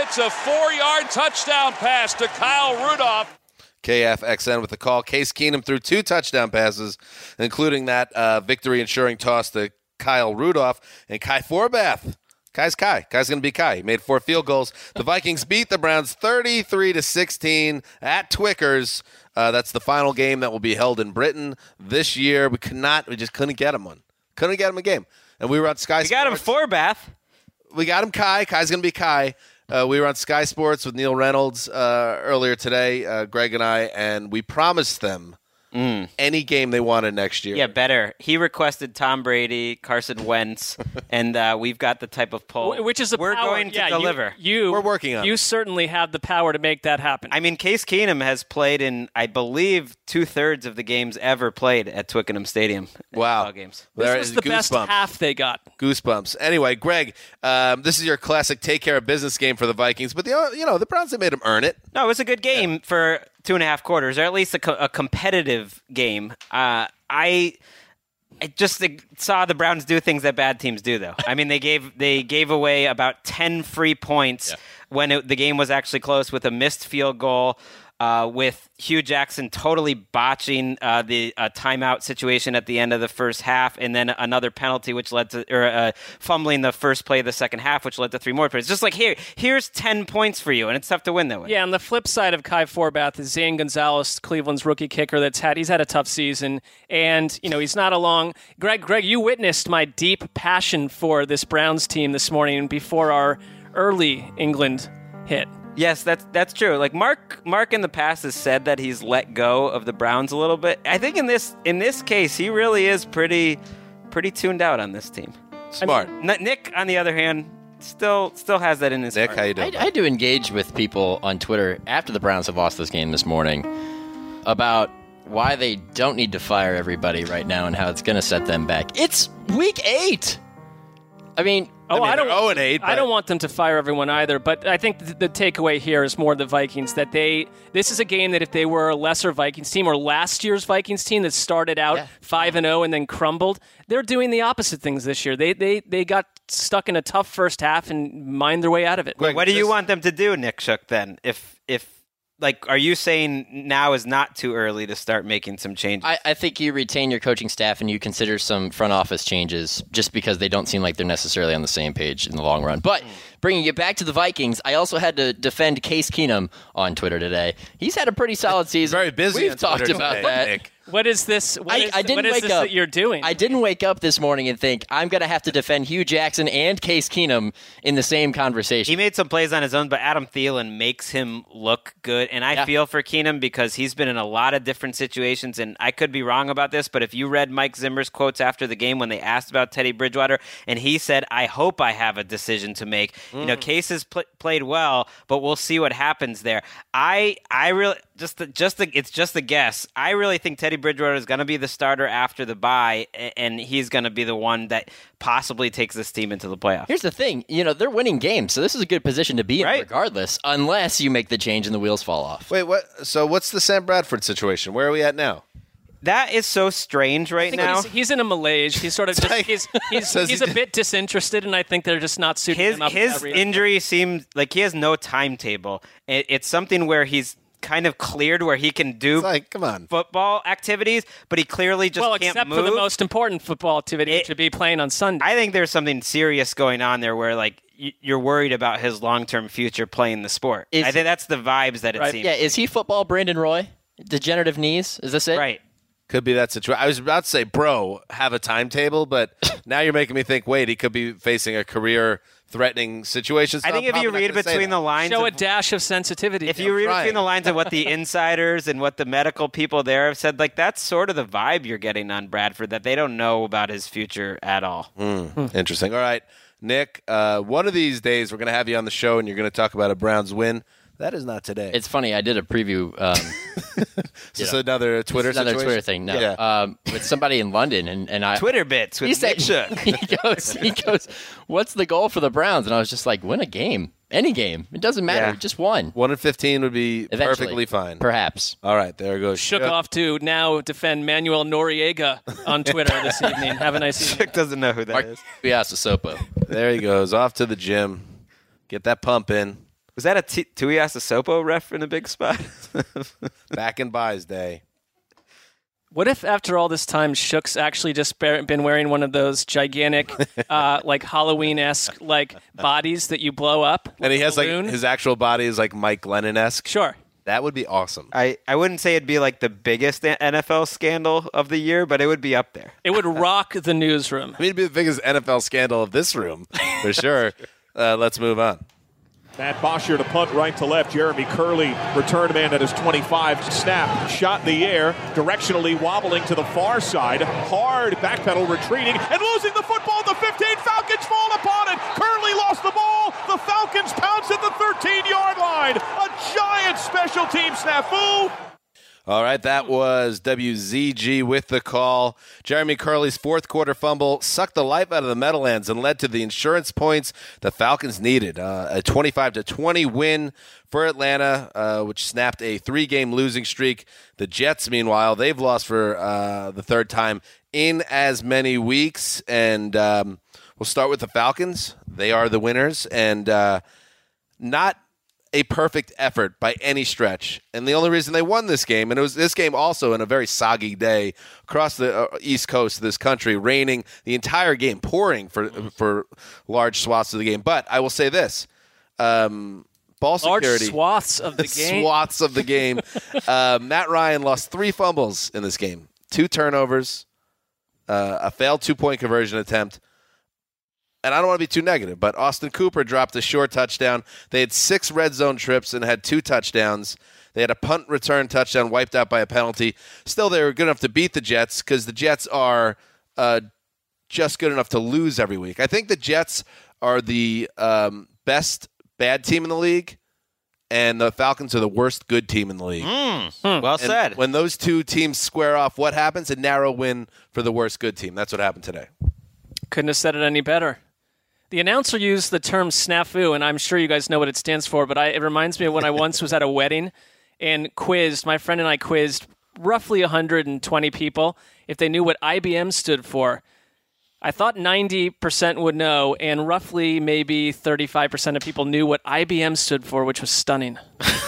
It's a four-yard touchdown pass to Kyle Rudolph.
KFXN with the call. Case Keenum threw two touchdown passes, including that uh, victory ensuring toss to Kyle Rudolph and Kai Forbath. Kai's Kai. Kai's going to be Kai. He made four field goals. The Vikings beat the Browns 33 to 16 at Twickers. Uh, that's the final game that will be held in Britain this year. We could not, we just couldn't get him one. Couldn't get him a game. And we were on Sky
we got him Forbath
we got him Kai. Kai's going to be Kai. Uh, we were on Sky Sports with Neil Reynolds uh, earlier today, uh, Greg and I, and we promised them any game they wanted next year.
yeah better he requested tom brady carson wentz <laughs> and uh, we've got the type of poll
Which is the
we're
power.
going to
yeah,
deliver
You,
We're working on
You
it.
certainly have the power to make that happen.
I mean, Case Keenum has played in, I believe, two thirds of the games ever played at Twickenham Stadium.
Wow.
NFL games.
There
this was
is
the best half they got.
Goosebumps. Anyway, Greg, um, this is your classic take care of business game for the Vikings, but the you know the Browns they made them earn it.
No, it was a good game for two and a half quarters, or at least a, co- a competitive game. Uh, I. I just saw the Browns do things that bad teams do, though. I mean, they gave they gave away about ten free points when it, the game was actually close with a missed field goal. Uh, with Hue Jackson totally botching uh, the uh, timeout situation at the end of the first half, and then another penalty which led to or uh, fumbling the first play of the second half, which led to three more plays. Just like here, here's ten points for you, and it's tough to win that way.
Yeah, on the flip side of Kai Forbath is Zane Gonzalez, Cleveland's rookie kicker. That's had he's had a tough season, and you know he's not along. Greg, Greg, you witnessed my deep passion for this Browns team this morning before our early England hit.
Yes, that's that's true. Like Mark Mark in the past has said that he's let go of the Browns a little bit. I think in this in this case he really is pretty pretty tuned out on this team.
Smart.
I mean, Nick on the other hand still still has that in his
Nick,
heart.
how you doing?
I, I do engage with people on Twitter after the Browns have lost this game this morning about why they don't need to fire everybody right now and how it's going to set them back. It's week eight. I mean,
Oh,
mean,
I, don't.
they're 0 and 8,
I don't want them to fire everyone either. But I think the, the takeaway here is more the Vikings that they. This is a game that if they were a lesser Vikings team or last year's Vikings team that started out five and zero and then crumbled, they're doing the opposite things this year. They they they got stuck in a tough first half and mined their way out of it.
what do you want them to do, Nick Shook? Then, if if like, are you saying now is not too early to start making some changes?
I, I think you retain your coaching staff and you consider some front office changes just because they don't seem like they're necessarily on the same page in the long run. But hmm. Bringing it back to the Vikings, I also had to defend Case Keenum on Twitter today. He's had a pretty solid <laughs> season.
Very busy
We've talked
Twitter
about
today,
that.
Nick.
What is this? What
I,
is-
I didn't
what is
wake
this
up.
that you're doing?
I didn't wake up this morning and think I'm going to have to defend Hue Jackson and Case Keenum in the same conversation.
He made some plays on his own, but Adam Thielen makes him look good. And I
Yeah.
feel for Keenum because he's been in a lot of different situations. And I could be wrong about this, but if you read Mike Zimmer's quotes after the game when they asked about Teddy Bridgewater, and he said, I hope I have a decision to make. You know, mm. Case has pl- played well, but we'll see what happens there. I, I really. Just, the, just the, it's just a guess. I really think Teddy Bridgewater is going to be the starter after the bye, and he's going to be the one that possibly takes this team into the playoffs.
Here's the thing, you know, they're winning games, so this is a good position to be in
Right.
regardless, unless you make the change and the wheels fall off.
Wait, what? So what's the Sam Bradford situation? Where are we at now?
That is so strange right now.
he's, he's in a malaise. He's sort of <laughs> just
like-
he's <laughs> he's,
Says
he's
he
a bit disinterested, and I think they're just not suiting
his
him up.
his
for that
injury seems like he has no timetable. It, it's something where he's kind of cleared where he can do
It's like, come on.
football activities, but he clearly just
well,
can't
except
move.
for the most important football activity,
It-
which would be playing on Sunday.
I think there's something serious going on there where like you're worried about his long term future playing the sport.
Is-
I think that's the vibes that it
Right.
seems.
Yeah, is he football Brandon Roy? Degenerative knees? Is this it?
right.
Could be that situation. I was about to say, bro, have a timetable, but <coughs> now you're making me think. Wait, he could be facing a career-threatening situation. so
I think
I'm
if you read
not gonna say
between the lines,
Show
of-
a dash of sensitivity.
if you read
trying.
between the lines of what the <laughs> insiders and what the medical people there have said, like that's sort of the vibe you're getting on Bradford that they don't know about his future at all.
Interesting. All right, Nick. Uh, one of these days, we're going to have you on the show, and you're going to talk about a Browns win. That is not today.
It's funny. I did a preview. Um, <laughs>
Is this another Twitter
another
situation?
Twitter thing. No,
Yeah.
um, with somebody in London, and, and I
Twitter bits with
He said,
Nick <laughs>
he goes, he goes, what's the goal for the Browns? And I was just like, win a game, any game. It doesn't matter.
Yeah.
Just one.
One and fifteen would be
Eventually.
perfectly fine.
Perhaps.
All right, there goes.
shook
Shook.
off to now defend Manuel Noriega on Twitter this <laughs> evening. Have a nice evening.
Shook doesn't know who that is.
Piazza
There he goes, off to the gym. Get that pump in.
Was that a T- Tuiasosopo ref in a big spot? <laughs>
Back in buys day.
What if after all this time, Shook's actually just been wearing one of those gigantic, <laughs> uh, like Halloween esque like bodies that you blow up?
And he
with a
has like his actual body is like Mike Glennon esque.
Sure.
That would be awesome.
I, I wouldn't say it'd be like the biggest NFL scandal of the year, but it would be up there.
It would <laughs> rock the newsroom.
I mean, it'd be the biggest NFL scandal of this room for sure. Uh, let's move on.
Matt Bosher to punt right to left. Jeremy Kerley, return man at his 25. Snap, shot in the air, directionally wobbling to the far side. Hard backpedal, retreating, and losing the football. The 15 Falcons fall upon it. Kerley lost the ball. The Falcons pounce at the 13 yard line. A giant special team snafu.
All right, that was WZG with the call. Jeremy Kerley's fourth quarter fumble sucked the life out of the Meadowlands and led to the insurance points the Falcons needed. Uh, a 25 to 20 win for Atlanta, uh, which snapped a three game losing streak. The Jets, meanwhile, they've lost for uh, the third time in as many weeks. And um, we'll start with the Falcons. They are the winners, and uh, not a perfect effort by any stretch. And the only reason they won this game, and it was this game also in a very soggy day across the uh, east coast of this country, raining the entire game, pouring for for large swaths of the game. But I will say this. Um, ball
Large
security
swaths of the <laughs> game.
swaths of the game. uh, <laughs> Matt Ryan lost three fumbles in this game, two turnovers, uh, a failed two point conversion attempt. And I don't want to be too negative, but Austin Hooper dropped a short touchdown. They had six red zone trips and had two touchdowns. They had a punt return touchdown wiped out by a penalty. Still, they were good enough to beat the Jets because the Jets are uh, just good enough to lose every week. I think the Jets are the um, best bad team in the league, and the Falcons are the worst good team in the league.
Well
And
said.
When those two teams square off, what happens? A narrow win for the worst good team. That's what happened today.
Couldn't have said it any better. The announcer used the term snafu, and I'm sure you guys know what it stands for, but I, it reminds me of when I once was at a wedding and quizzed, my friend and I quizzed roughly 120 people if they knew what IBM stood for. I thought 90% would know, and roughly maybe 35% of people knew what IBM stood for, which was stunning.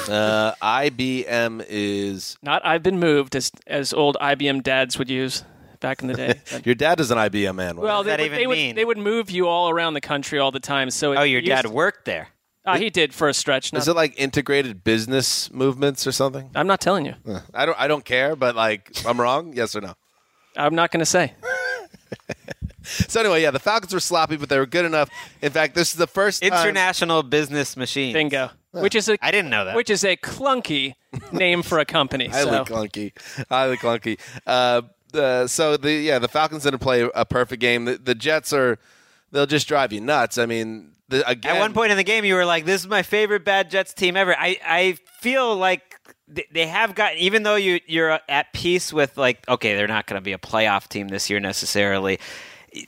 Uh, IBM is
Not I've been moved, as, as old IBM dads would use back in the day. <laughs>
your dad is an IBM man.
Well,
does
they,
that
would,
even
they, would,
mean?
they would move you all around the country all the time. So it
oh, your
used-
dad worked there.
Uh, he did for a stretch.
is it like integrated business movements or something?
I'm not telling you.
I don't. I don't care, but like, I'm wrong. <laughs> Yes or no?
I'm not going to say. <laughs>
So anyway, yeah, the Falcons were sloppy, but they were good enough. In fact, this is the first time-
International Business Machine.
Bingo. Which is a
I didn't know that.
which is a clunky name for a company.
highly
so.
clunky, highly clunky. Uh, the, so the yeah, the Falcons didn't play a perfect game. The, the Jets are they'll just drive you nuts. I mean, the, again,
At one point in the game, you were like, "This is my favorite bad Jets team ever." I I feel like they have gotten, even though you you're at peace with like, okay, they're not going to be a playoff team this year necessarily.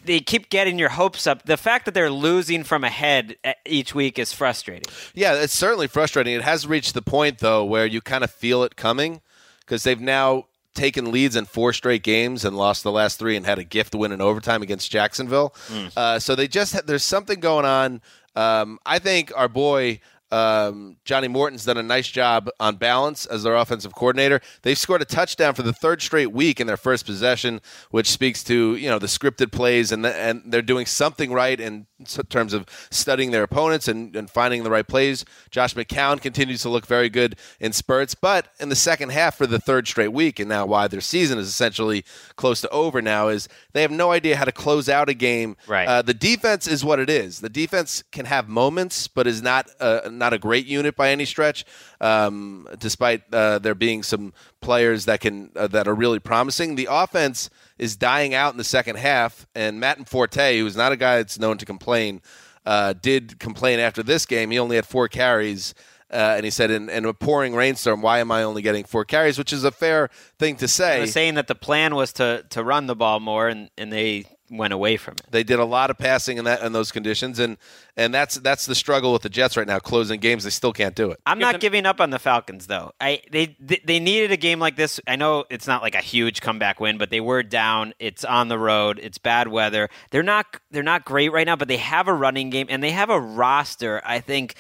They keep getting your hopes up. The fact that they're losing from ahead uh, each week is frustrating.
Yeah, it's certainly frustrating. It has reached the point though where you kind of feel it coming because they've now taken leads in four straight games and lost the last three and had a gift win in overtime against Jacksonville. Uh, so they just ha- there's something going on. Um, I think our boy. Um, Johnny Morton's done a nice job on balance as their offensive coordinator. They've scored a touchdown for the third straight week in their first possession, which speaks to you know the scripted plays and the, and they're doing something right in s- terms of studying their opponents and, and finding the right plays. Josh McCown continues to look very good in spurts, but in the second half for the third straight week, and now why their season is essentially close to over now is they have no idea how to close out a game.
Right.
Uh, the defense is what it is. The defense can have moments, but is not uh, not a great unit by any stretch. Um, despite uh, there being some players that can uh, that are really promising, the offense is dying out in the second half. And Matt Forte, who's not a guy that's known to complain, uh, did complain after this game. He only had four carries. Uh, and he said, in, in a pouring rainstorm, why am I only getting four carries? Which is a fair thing to say.
saying that the plan was to to run the ball more, and, and they went away from it.
They did a lot of passing in that in those conditions, and and that's that's the struggle with the Jets right now. Closing games, they still can't do it.
I'm not giving up on the Falcons though. I they they they needed a game like this. I know it's not like a huge comeback win, but they were down. It's on the road. It's bad weather. They're not they're not great right now, but they have a running game and they have a roster. I think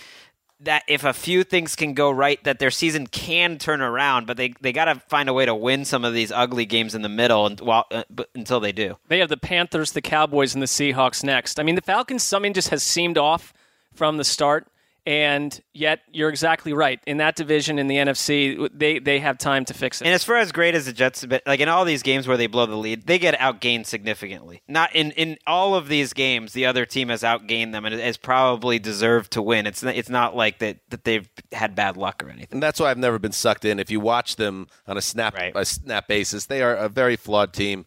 that if a few things can go right, that their season can turn around. But they they got to find a way to win some of these ugly games in the middle, and while uh, until they do.
They have the Panthers, the Cowboys, and the Seahawks next. I mean, the Falcons, something just has seemed off from the start. And yet, you're exactly right. In that division, in the NFC, they, they have time to fix it.
And as far as great as the Jets, have been, like in all these games where they blow the lead, they get outgained significantly. Not in, in all of these games, the other team has outgained them and has probably deserved to win. It's not, it's not like that that they've had bad luck or anything.
And that's why I've never been sucked in. If you watch them on a snap
Right.
a snap basis, they are a very flawed team.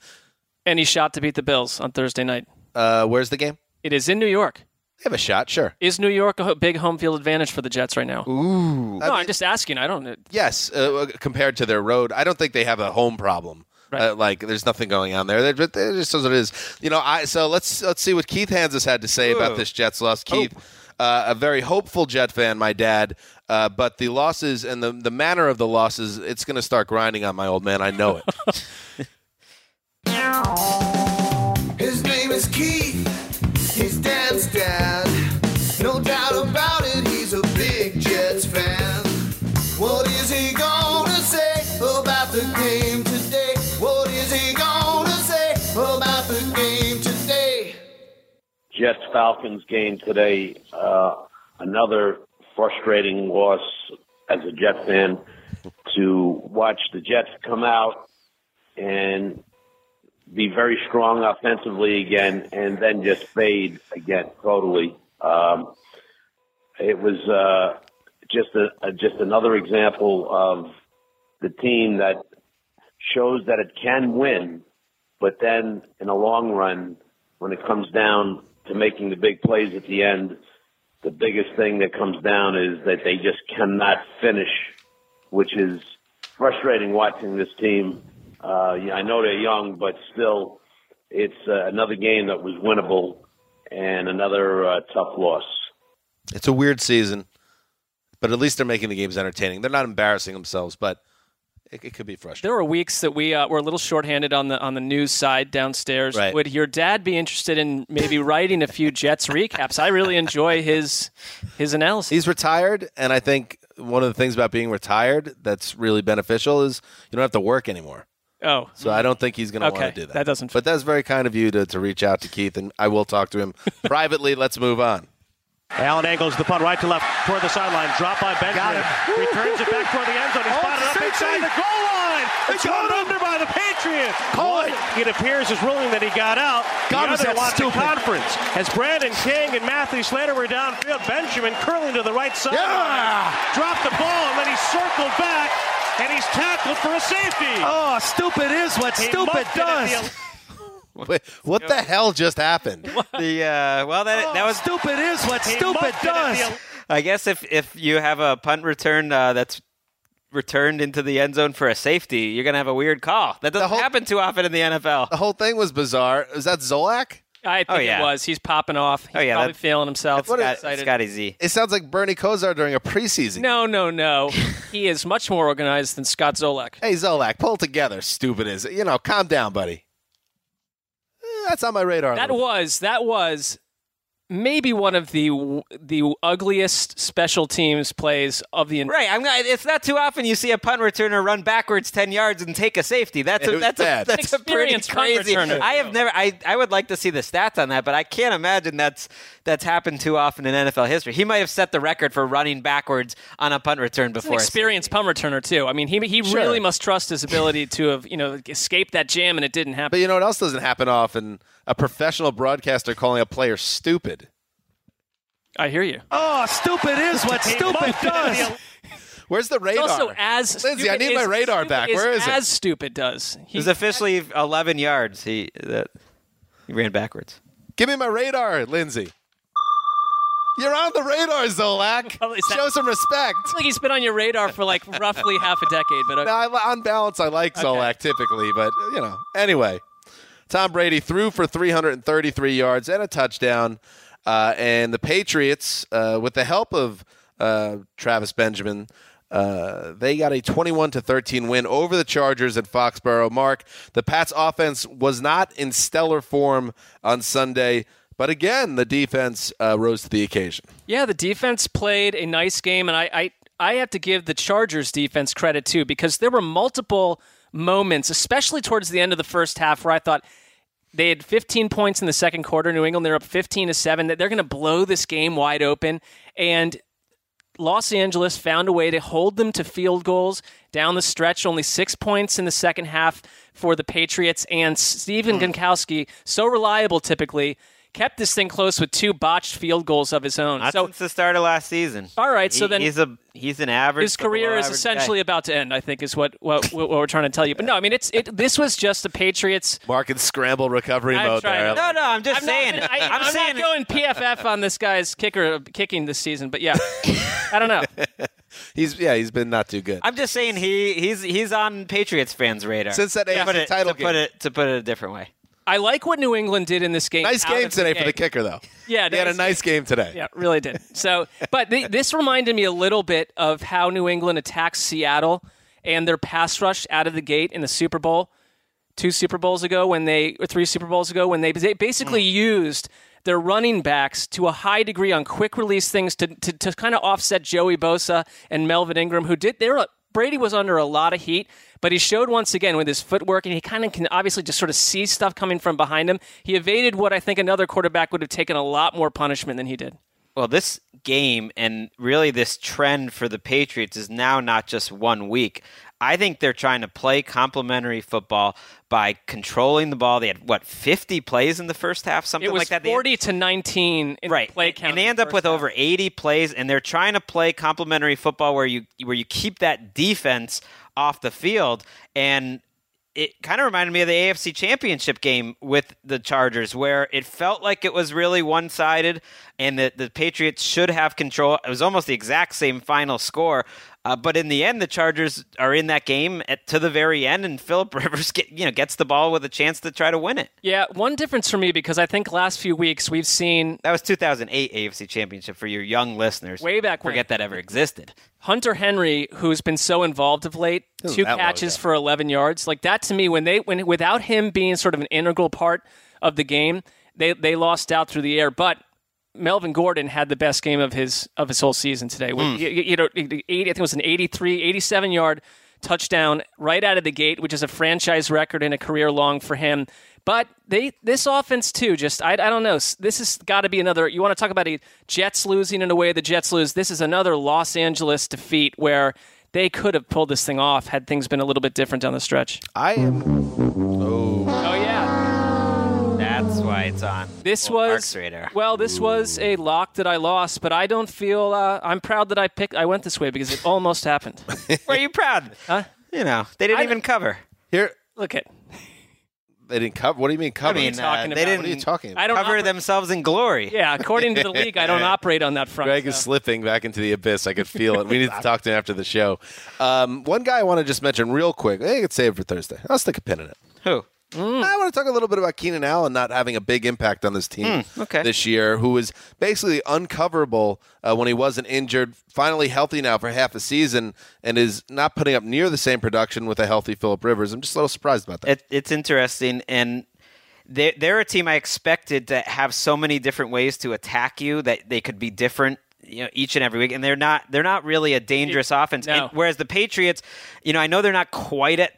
Any shot to beat the Bills on Thursday night.
Uh, where's the game?
It is in New York.
They have a shot, sure.
Is New York a big home field advantage for the Jets right now?
Ooh,
No, I'm just asking. I don't.
yes. Uh, compared to their road, I don't think they have a home problem.
Right.
Uh, like, there's nothing going on there. They're, they're just as it is. You know. I so let's let's see what Keith Hanzus had to say about this Jets loss. Keith, uh, a very hopeful Jet fan, my dad. Uh, but the losses and the the manner of the losses, it's going to start grinding on my old man. I know it. <laughs>
His name is Keith he's Dan's dad. No doubt about it, he's a big Jets fan. What is he gonna say about the game today? What is he gonna say about the game today?
Jets Falcons game today. Uh, another frustrating loss as a Jet fan to watch the Jets come out and be very strong offensively again and then just fade again totally. Um, it was uh, just a, a just another example of the team that shows that it can win, but then in the long run, when it comes down to making the big plays at the end, the biggest thing that comes down is that they just cannot finish, which is frustrating watching this team. Uh, yeah, I know they're young, but still, it's uh, another game that was winnable and another uh, tough loss.
It's a weird season, but at least they're making the games entertaining. They're not embarrassing themselves, but it, it could be frustrating.
There were weeks that we uh, were a little shorthanded on the on the news side downstairs.
Right.
Would your dad be interested in maybe writing a few Jets recaps? I really enjoy his his analysis.
He's retired, and I think one of the things about being retired that's really beneficial is you don't have to work anymore.
Oh,
So I don't think he's going to
Okay,
want to do that.
that doesn't
But that's very kind of you to, to reach out to Keith, and I will talk to him <laughs> privately. Let's move on.
Allen angles the punt right to left toward the sideline. Drop by Benjamin. Returns it back toward the end zone. He's spotted up inside the goal line. It's caught under by the Patriots. One, it It appears is ruling that he got out.
God,
the
was
other
that
watched the
stupid.
conference. As Brandon King and Matthew Slater were downfield, Benjamin curling to the right side. Yeah. Dropped the ball, and then he circled back, and he's tackled for a safety.
Oh, stupid is what
He
stupid
muffed it at
does. <laughs>
Wait, what the hell just happened? <laughs>
The uh, well, that that was
stupid is what stupid
muffed it at
does.
the-
I guess if if you have a punt return uh, that's returned into the end zone for a safety, you're gonna have a weird call. That doesn't happen too often in the NFL.
The whole thing was bizarre. Is that Zolak?
I think
Oh, yeah.
it was. He's popping off. He's
Oh, yeah,
probably
that-
feeling himself.
What
He's excited.
Scotty Z.
It sounds like Bernie Kosar during a preseason.
No, no, no. <laughs> he is much more organized than Scott Zolak.
Hey, Zolak, pull together. Stupid is it? You know, calm down, buddy. Eh, That's on my radar.
That was that was maybe one of the the ugliest special teams plays of the
Right, I'm not. It's not too often you see a punt returner run backwards ten yards and take a safety. That's a, that's
bad.
a, that's a pretty
Experienced punt
crazy.
returner.
I have never. I, I would like to see the stats on that, but I can't imagine that's that's happened too often in NFL history. He might have set the record for running backwards on a punt return
He's an
before.
experienced punt returner too. I mean, he he
Sure.
really must trust his ability to have you know escaped that jam, and it didn't happen.
But you know what else doesn't happen often? A professional broadcaster calling a player stupid.
I hear you.
Oh, stupid is what stupid
muffed it at
does.
Where's the
It's
radar?
also as
Lindsay, I need my radar back. Where is it?
As stupid does. He,
He's officially 11 yards. He that he ran backwards.
Give me my radar, Lindsay. You're on the radar, Zolak.
Is that-
Show some respect.
It's like he's been on your radar for like roughly half a decade. But uh,
No, I, on balance, I like Zolak typically, but you know. Anyway, Tom Brady threw for 333 yards and a touchdown, uh, and the Patriots, uh, with the help of uh, Travis Benjamin. Uh, they got a 21 to 13 win over the Chargers at Foxborough. Mark, the Pats offense was not in stellar form on Sunday, but again, the defense uh, rose to the occasion.
Yeah, the defense played a nice game, and I, I I have to give the Chargers defense credit too because there were multiple moments, especially towards the end of the first half, where I thought they had 15 points in the second quarter. New England they're up 15 to seven. That they're going to blow this game wide open, and Los Angeles found a way to hold them to field goals down the stretch. Only six points in the second half for the Patriots, and Stephen hmm. Gostkowski, so reliable typically, kept this thing close with two botched field goals of his own.
Not
so
since the start of last season.
All right, so
He-
then
he's a he's an average.
his career is essentially
guy.
about to end. I think is what what, <laughs> what we're trying to tell you. But no, I mean it's it. This was just the Patriots.
Mark in scramble recovery
I'm
mode there.
No, no, I'm just
I'm
saying.
Not, I,
I'm,
I'm
saying.
not going PFF on this guy's kicker kicking this season. But yeah, <laughs> I don't know. <laughs>
He's yeah, he's been not too good.
I'm just saying he he's he's on Patriots fans' radar
Since that
to
AFC
put it,
title
to put it to put it a different way.
I like what New England did in this game.
Nice game today for the kicker, though.
Yeah,
He had a
nice
nice game today.
Yeah, really did. So, but th- this reminded me a little bit of how New England attacked Seattle and their pass rush out of the gate in the Super Bowl two Super Bowls ago when they or three Super Bowls ago when they they basically mm. used their running backs to a high degree on quick release things to to, to kind of offset Joey Bosa and Melvin Ingram who did they were Brady was under a lot of heat, but he showed once again with his footwork, and he kind of can obviously just sort of see stuff coming from behind him. He evaded what I think another quarterback would have taken a lot more punishment than he did.
Well, this game and really this trend for the Patriots is now not just one week. I think they're trying to play complementary football by controlling the ball. They had what 50 plays in the first half, something like that. They-
40 to 19 in
right.
play count.
and they end up with over 80 plays, and they're trying to play complementary football where you where you keep that defense off the field and. It kind of reminded me of the AFC Championship game with the Chargers, where it felt like it was really one sided and that the Patriots should have control. It was almost the exact same final score. Uh, but in the end, the Chargers are in that game at, to the very end, and Philip <laughs> Rivers get, you know gets the ball with a chance to try to win it.
Yeah, one difference for me because I think last few weeks we've seen
That was 2008 AFC Championship for your young listeners.
Way back when.
Forget that ever existed.
Hunter Henry, who's been so involved of late,
Isn't
two catches for 11 yards. Like that to me, when they when without him being sort of an integral part of the game, they they lost out through the air. But Melvin Gordon had the best game of his of his whole season today. With,
Mm.
you, you know, 80, I think it was an 83, 87 yard touchdown right out of the gate, which is a franchise record and a career long for him. But they this offense too, just I, I don't know. This has got to be another. You want to talk about a Jets losing in a way the Jets lose. This is another Los Angeles defeat where they could have pulled this thing off had things been a little bit different down the stretch.
I am. Oh.
Oh yeah.
That's why it's on.
This
Well,
was
radar.
well. This was a lock that I lost, but I don't feel. Uh, I'm proud that I picked. I went this way because it almost happened. <laughs>
Were you proud?
Huh?
You know, they didn't even cover.
Here,
look at.
They didn't cover. What do you mean cover?
I mean, uh, they didn't
What are you talking about?
I don't
cover
operate-
themselves in glory.
Yeah, according to the <laughs> league, I don't operate on that front.
Greg is slipping back into the abyss. I could feel it. We need to talk to him after the show. Um, one guy I want to just mention real quick. I think it's saved for Thursday. I'll stick a pin in it.
Who?
I want to talk a little bit about Keenan Allen not having a big impact on this team
Hmm, okay.
this year, who was basically uncoverable uh, when he wasn't injured, finally healthy now for half a season, and is not putting up near the same production with a healthy Philip Rivers. I'm just a little surprised about that.
It, it's interesting, and they're, they're a team I expected to have so many different ways to attack you that they could be different. You know, each and every week, and they're not they're not really a dangerous offense.
no.
And whereas the Patriots, you know, I know they're not quite at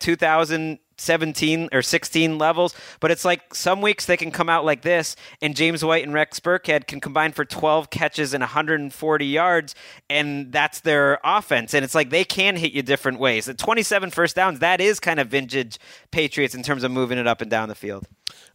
2017 or 16 levels, but it's like some weeks they can come out like this, and James White and Rex Burkhead can combine for 12 catches and 140 yards, and that's their offense. And it's like they can hit you different ways. The 27 first downs, that is kind of vintage Patriots in terms of moving it up and down the field.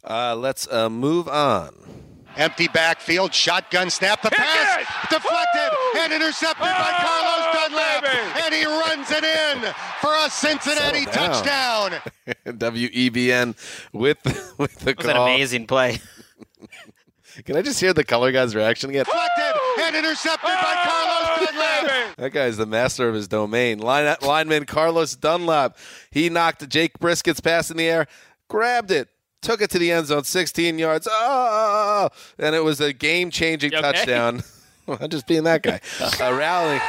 Uh, let's uh, move on.
Empty backfield, shotgun snap, the pass deflected and intercepted by Carlos Dunlap, and he runs it in for a Cincinnati
down.
touchdown. <laughs>
WEBN with with the
It was an amazing play. <laughs>
Can I just hear the color guy's reaction again?
Deflected and intercepted by Carlos Dunlap.
That guy's the master of his domain. Line, lineman Carlos Dunlap. He knocked Jacoby Brissett's pass in the air, grabbed it, took it to the end zone, 16 yards. Oh, and it was a game changing
okay?
touchdown. <laughs> I'm just being that guy. <laughs> Uh, rallying,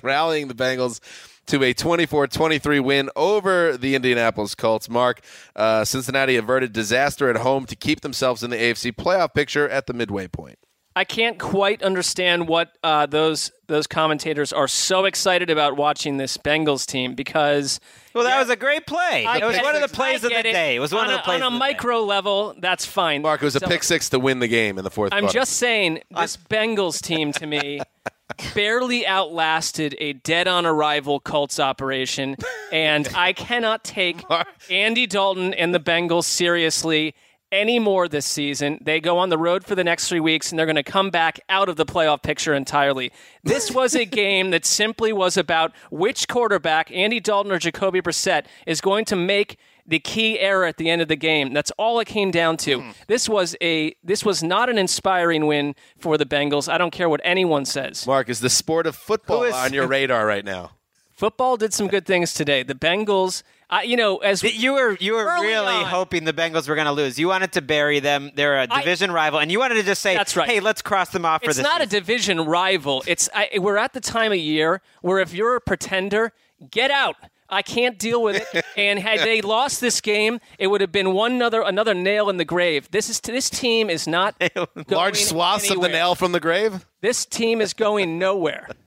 <laughs> rallying the Bengals to a 24-23 win over the Indianapolis Colts. Mark, uh, Cincinnati averted disaster at home to keep themselves in the AFC playoff picture at the midway point.
I can't quite understand what uh, those those commentators are so excited about watching this Bengals team because
Well, that was a great play.
I
it was one of the plays of the
it.
day. It was one
on
of the
a,
plays
on a
of the day.
micro level. That's fine.
Mark, it was a pick six to win the game in the fourth
I'm
quarter.
just saying this Bengals team to me <laughs> barely outlasted a dead on arrival Colts operation, and I cannot take Andy Dalton and the Bengals seriously anymore this season. They go on the road for the next three weeks, and they're going to come back out of the playoff picture entirely. This was a game that simply was about which quarterback, Andy Dalton or Jacoby Brissett, is going to make the key error at the end of the game. That's all it came down to. Hmm. This was a this was not an inspiring win for the Bengals. I don't care what anyone says.
Mark, is the sport of football
Who is-
on your radar right now?
Football did some good things today. The Bengals, I, you know, as
You were you were really
on.
hoping the Bengals were going to lose. You wanted to bury them. They're a division rival, and you wanted to just say,
That's right.
"Hey, let's cross them off for this.
it's
this."
not a division rival. It's I, we're at the time of year where if you're a pretender, get out. I can't deal with it. <laughs> and had they lost this game, it would have been one another another nail in the grave. This is this team is not <laughs>
Large swaths of the nail from the grave?
This team is going nowhere. <laughs>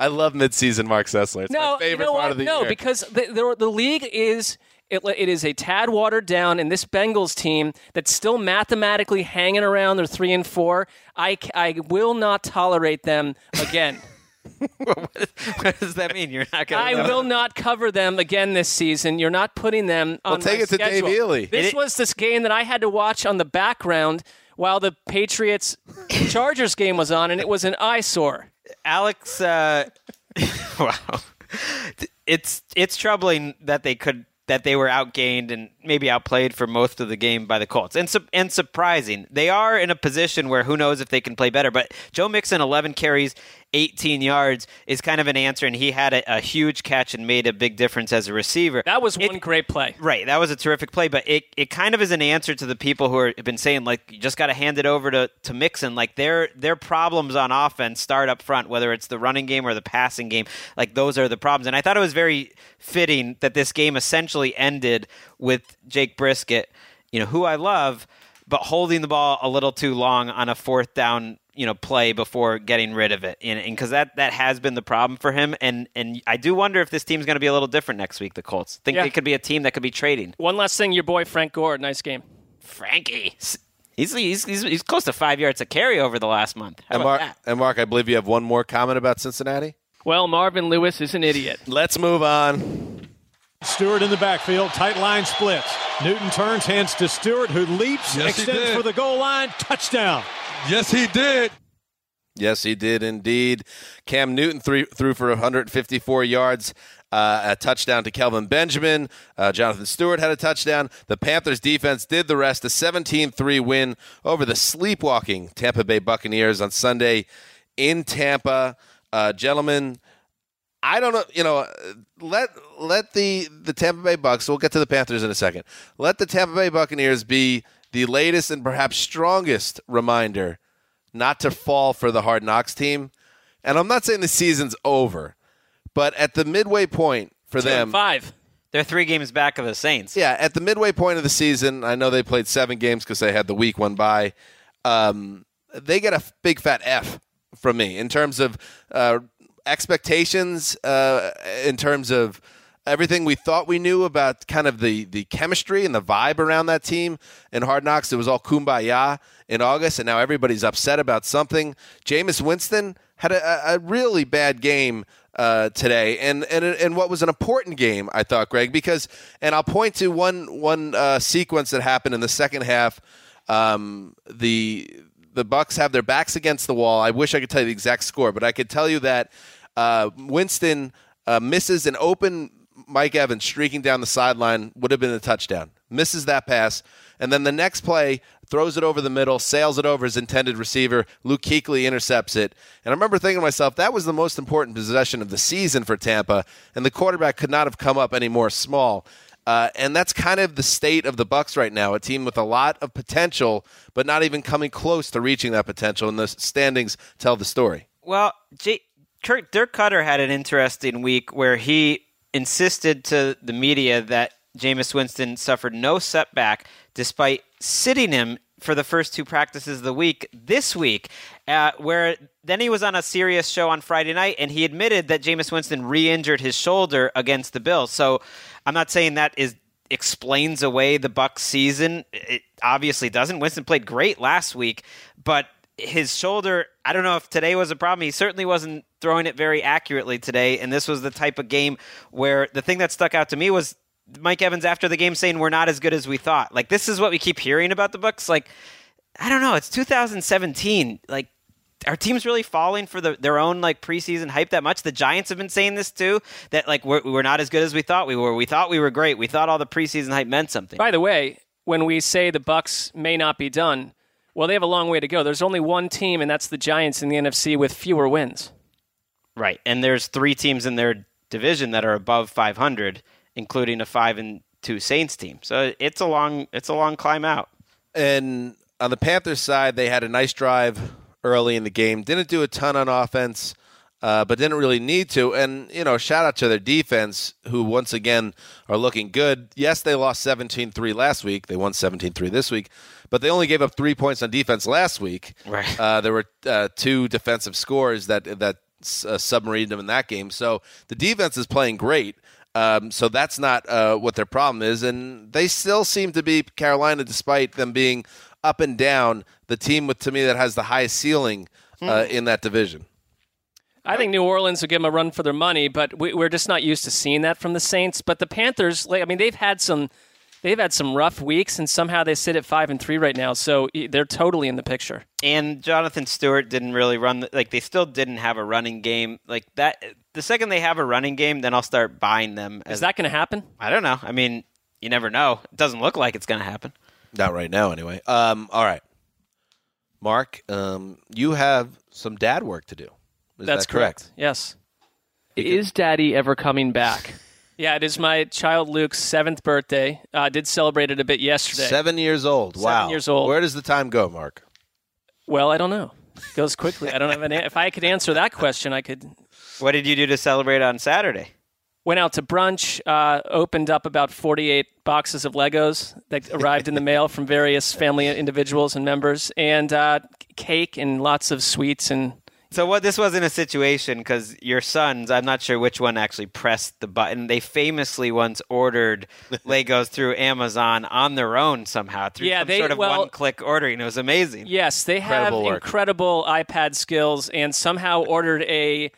I love midseason Mark Sessler. It's
no,
my favorite
you know
part
what?
of the
no,
year.
because the, the the league is it, it is a tad watered down, and this Bengals team that's still mathematically hanging around. They're three and four. I, I will not tolerate them again. <laughs>
what does that mean? You're not going
I will not cover them again this season. You're not putting them on
Well, take
my
it to Dave
schedule.
Ely.
This
It-
was this game that I had to watch on the background while the Patriots Chargers game was on, and it was an eyesore.
Alex, uh, <laughs> wow, it's it's troubling that they could that they were outgained and maybe outplayed for most of the game by the Colts, and su- and surprising they are in a position where who knows if they can play better. But Joe Mixon, eleven carries, eighteen yards, is kind of an answer, and he had a, a huge catch and made a big difference as a receiver.
That was one great play.
Right, that was a terrific play, but it, it kind of is an answer to the people who are, have been saying like you just got to hand it over to to Mixon. Like their their problems on offense start up front, whether it's the running game or the passing game. Like those are the problems, and I thought it was very fitting that this game essentially ended with Jacoby Brissett, you know, who I love, but holding the ball a little too long on a fourth down you know play before getting rid of it and because that that has been the problem for him and and I do wonder if this team's going to be a little different next week the Colts think
Yeah.
they could be a team that could be trading
One last thing, your boy Frank Gore, nice game.
Frankie he's he's he's, he's close to 5 yards a carry over the last month How
and
about
Mark,
that?
and Mark, I believe you have one more comment about Cincinnati.
Well, Marvin Lewis is an idiot.
Let's move on.
Stewart in the backfield, tight line splits. Newton turns, hands to Stewart, who leaps,
Yes,
extends for the goal line, touchdown.
Yes, he did.
Yes, he did indeed. Cam Newton threw, threw for 154 yards, uh, a touchdown to Kelvin Benjamin. Uh, Jonathan Stewart had a touchdown. The Panthers defense did the rest. A 17 3 win over the sleepwalking Tampa Bay Buccaneers on Sunday in Tampa. Uh, gentlemen, I don't know. You know, let let the the Tampa Bay Bucks. We'll get to the Panthers in a second. Let the Tampa Bay Buccaneers be the latest and perhaps strongest reminder not to fall for the Hard Knocks team. And I'm not saying the season's over, but at the midway point for
Two
them,
five.
They're three games back of the Saints.
yeah, at the midway point of the season, I know they played seven games because they had the week one bye. Um, they get a big fat F from me in terms of uh, expectations, uh, in terms of everything we thought we knew about kind of the, the chemistry and the vibe around that team in Hard Knocks. It was all kumbaya in August, and now everybody's upset about something. Jameis Winston had a, a really bad game uh, today, and and and what was an important game, I thought, Greg, because and I'll point to one one uh, sequence that happened in the second half. Um, the the Bucks have their backs against the wall. I wish I could tell you the exact score, but I could tell you that uh, Winston uh, misses an open Mike Evans streaking down the sideline would have been a touchdown. Misses that pass, and then the next play throws it over the middle, sails it over his intended receiver. Luke Kuechly intercepts it, and I remember thinking to myself, that was the most important possession of the season for Tampa, and the quarterback could not have come up any more small. Uh, and that's kind of the state of the Bucks right now, a team with a lot of potential, but not even coming close to reaching that potential. And the standings tell the story.
Well, J- Kirk Dirk Koetter had an interesting week where he insisted to the media that Jameis Winston suffered no setback despite sitting him for the first two practices of the week this week, uh, where then he was on a Sirius show on Friday night and he admitted that Jameis Winston re-injured his shoulder against the Bills. So I'm not saying that is explains away the Bucks season. It obviously doesn't. Winston played great last week, but his shoulder, I don't know if today was a problem. He certainly wasn't throwing it very accurately today, and this was the type of game where the thing that stuck out to me was Mike Evans after the game saying we're not as good as we thought. Like this is what we keep hearing about the Bucks. Like I don't know, it's 2017. Like our team's really falling for the, their own like preseason hype that much. The Giants have been saying this too. That like we're, we're not as good as we thought we were. We thought we were great. We thought all the preseason hype meant something.
By the way, when we say the Bucks may not be done, well, they have a long way to go. There's only one team, and that's the Giants in the NFC with fewer wins.
Right, and there's three teams in their division that are above 500, including a five and two Saints team. So it's a long it's a long climb out.
And on the Panthers side, they had a nice drive early in the game. Didn't do a ton on offense, uh, but didn't really need to. And, you know, shout out to their defense, who once again are looking good. Yes, they lost 17 3 last week. They won 17 3 this week, but they only gave up three points on defense last week.
Right.
Uh, there were uh, two defensive scores that, that uh, submarined them in that game. So the defense is playing great. Um, so that's not uh, what their problem is, and they still seem to be Carolina, despite them being up and down. The team with to me that has the highest ceiling uh,
Hmm.
in that division.
I think New Orleans will give them a run for their money, but we, we're just not used to seeing that from the Saints. But the Panthers, like, I mean, they've had some, they've had some rough weeks, and somehow they sit at five and three right now. So they're totally in the picture.
And Jonathan Stewart didn't really run. Like they still didn't have a running game like that. The second they have a running game, then I'll start buying them.
Is that going to happen?
I don't know. I mean, you never know. It doesn't look like it's going to happen.
Not right now, anyway. Um, all right, Mark, um, you have some dad work to do. Is
That's
that correct?
Yes. Is Daddy ever coming back? <laughs> yeah, it is my child Luke's seventh birthday. I did celebrate it a bit yesterday.
Seven years old.
Seven
wow.
years old.
Where does the time go, Mark?
Well, I don't know. It goes quickly. I don't have an. If I could answer that question, I could.
What did you do to celebrate on Saturday?
Went out to brunch. Uh, opened up about forty-eight boxes of Legos that arrived in the mail from various family individuals and members, and uh, cake and lots of sweets and.
So what? This wasn't a situation because your sons. I'm not sure which one actually pressed the button. They famously once ordered <laughs> Legos through Amazon on their own somehow through
Yeah,
some
they-
sort of
well-
one-click ordering. It was amazing.
Yes, they have
Incredible work.
incredible iPad skills and somehow ordered a,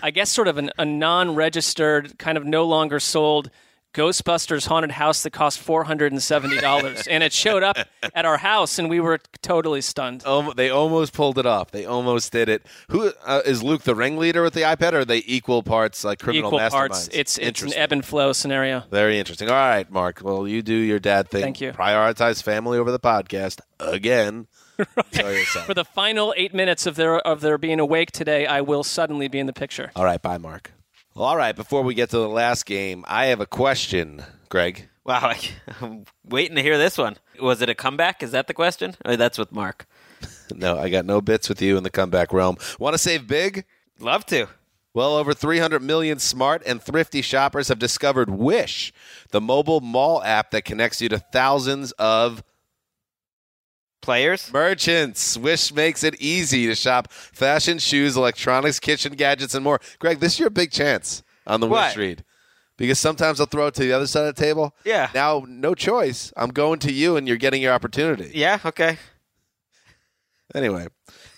I guess, sort of an, a non registered, kind of no longer sold Ghostbusters haunted house that cost $470. and it showed up <laughs> at our house and we were totally stunned.
Um, they almost pulled it off. They almost did it. Who uh, is Luke the ringleader with the iPad, or are they equal parts like criminal
Equal
masterminds?
parts. It's, it's an ebb and flow scenario.
Very interesting. All right, Mark. Well, you do your dad thing.
Thank you.
Prioritize family over the podcast again. <laughs> Yourself.
For the final eight minutes of their, of their being awake today, I will suddenly be in the picture.
All right, bye, Mark. All right, before we get to the last game, I have a question, Greg.
Wow, I'm waiting to hear this one. Was it a comeback? Is that the question? Or that's with Mark. <laughs>
No, I got no bits with you in the comeback realm. Want to save big?
Love to.
Well, over 300 million smart and thrifty shoppers have discovered Wish, the mobile mall app that connects you to thousands of
players,
merchants. Wish makes it easy to shop fashion, shoes, electronics, kitchen gadgets, and more. Greg, this is your big chance on the
What?
Wish read. Because sometimes I'll throw it to the other side of the table.
Yeah.
Now, no choice. I'm going to you, and you're getting your opportunity.
Yeah, okay.
Anyway,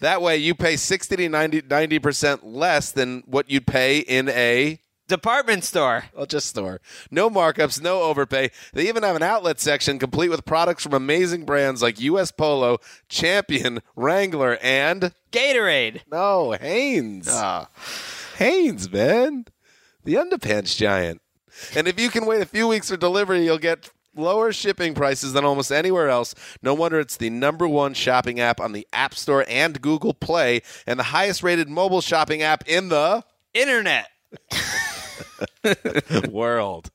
that way you pay 60 to 90 percent less than what you'd pay in a
department store.
Well, just store. No markups, no overpay. They even have an outlet section complete with products from amazing brands like US Polo, Champion, Wrangler, and
Gatorade.
No, Hanes. Ah. Hanes, man. The underpants giant. And if you can wait a few weeks for delivery, you'll get lower shipping prices than almost anywhere else. No wonder it's the number one shopping app on the App Store and Google Play, and the highest rated mobile shopping app in the
internet <laughs> <laughs>
world.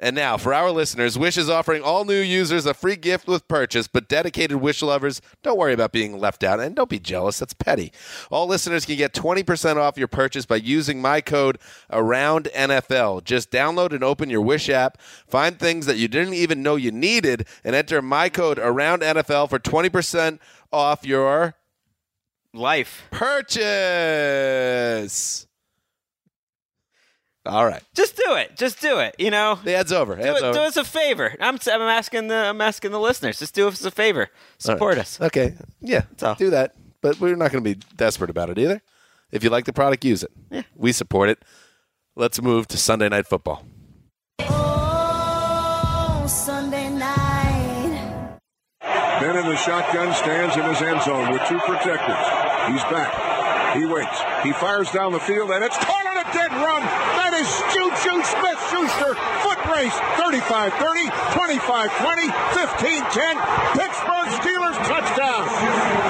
And now, for our listeners, Wish is offering all new users a free gift with purchase, but dedicated Wish lovers, don't worry about being left out and don't be jealous. That's petty. All listeners can get 20% off your purchase by using my code AROUNDNFL. Just download and open your Wish app, find things that you didn't even know you needed, and enter my code AROUNDNFL for 20% off your
life
purchase. All right.
Just do it. Just do it. You know,
the ad's over.
Do,
Ad's
it,
over.
do us a favor. I'm, I'm asking the I'm asking the listeners. Just do us a favor. Support
All right.
us.
Okay. Yeah. Do that. But we're not going to be desperate about it either. If you like the product, use it.
Yeah.
We support it. Let's move to Sunday Night Football.
Oh, Sunday night.
Ben in the shotgun stands in his end zone with two protectors. He's back. He waits. He fires down the field, and it's caught on a dead run. That is Juju Smith Schuster. Foot race 35 30, 25 20, 15 10. Pittsburgh Steelers touchdown.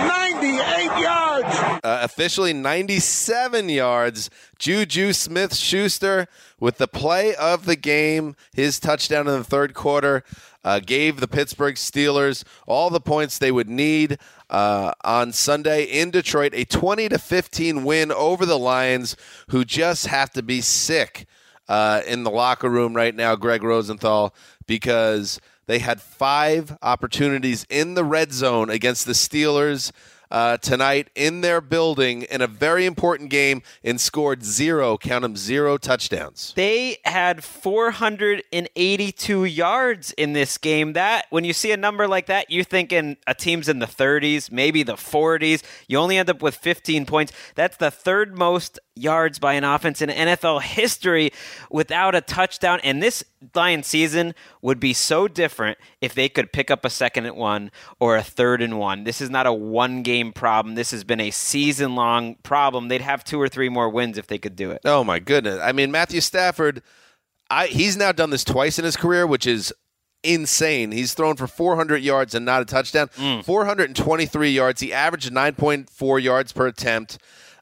98 yards.
Uh, officially 97 yards. Juju Smith Schuster with the play of the game, his touchdown in the third quarter. Uh, gave the Pittsburgh Steelers all the points they would need uh, on Sunday in Detroit. A 20 to 15 win over the Lions, who just have to be sick uh, in the locker room right now, Greg Rosenthal, because they had five opportunities in the red zone against the Steelers. Uh, tonight in their building in a very important game and scored zero, count them zero touchdowns.
They had 482 yards in this game. That when you see a number like that, you're thinking a team's in the 30s, maybe the 40s. You only end up with 15 points. That's the third most yards by an offense in NFL history without a touchdown. And this Lions season would be so different if they could pick up a second and one or a third and one. This is not a one game problem. This has been a season long problem. They'd have two or three more wins if they could do it.
Oh my goodness! I mean, Matthew Stafford, I he's now done this twice in his career, which is insane. He's thrown for 400 yards and not a touchdown. Mm. 423 yards. He averaged 9.4 yards per attempt.